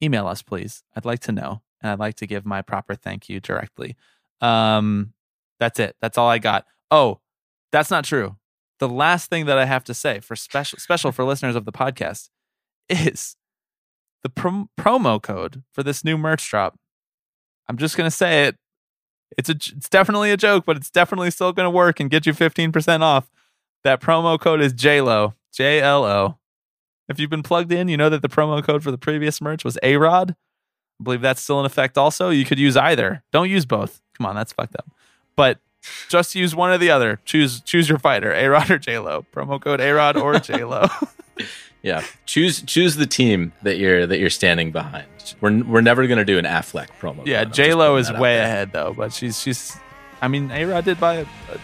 email us please. I'd like to know and I'd like to give my proper thank you directly. Um that's it. That's all I got. Oh, that's not true. The last thing that I have to say for special special for listeners of the podcast is the prom- promo code for this new merch drop. I'm just to say it. It's a it's definitely a joke, but it's definitely still to work and get you 15% off. That promo code is JLO, J L O. If you've been plugged in, you know that the promo code for the previous merch was AROD. I believe that's still in effect also. You could use either. Don't use both. Come on, that's fucked up. But just use one or the other. Choose choose your fighter, AROD or JLo. Promo code AROD or JLo. Yeah, choose choose the team that you're that you're standing behind. We're we're never gonna do an Affleck promo. yeah, JLo is way ahead though, but she's she's I mean, AROD did buy a, a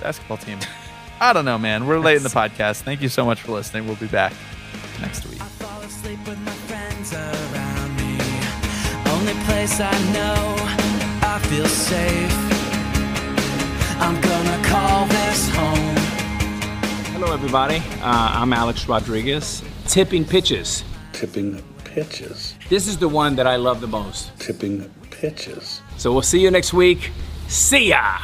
basketball team. I don't know, man. We're late in the podcast. Thank you so much for listening. We'll be back next week. I fall asleep with my friends around me. Only place I know I feel safe. I'm gonna call this home. Hello, everybody. Uh, I'm Alex Rodriguez. Tipping pitches. Tipping pitches. This is the one that I love the most. Tipping pitches. So we'll see you next week. See ya!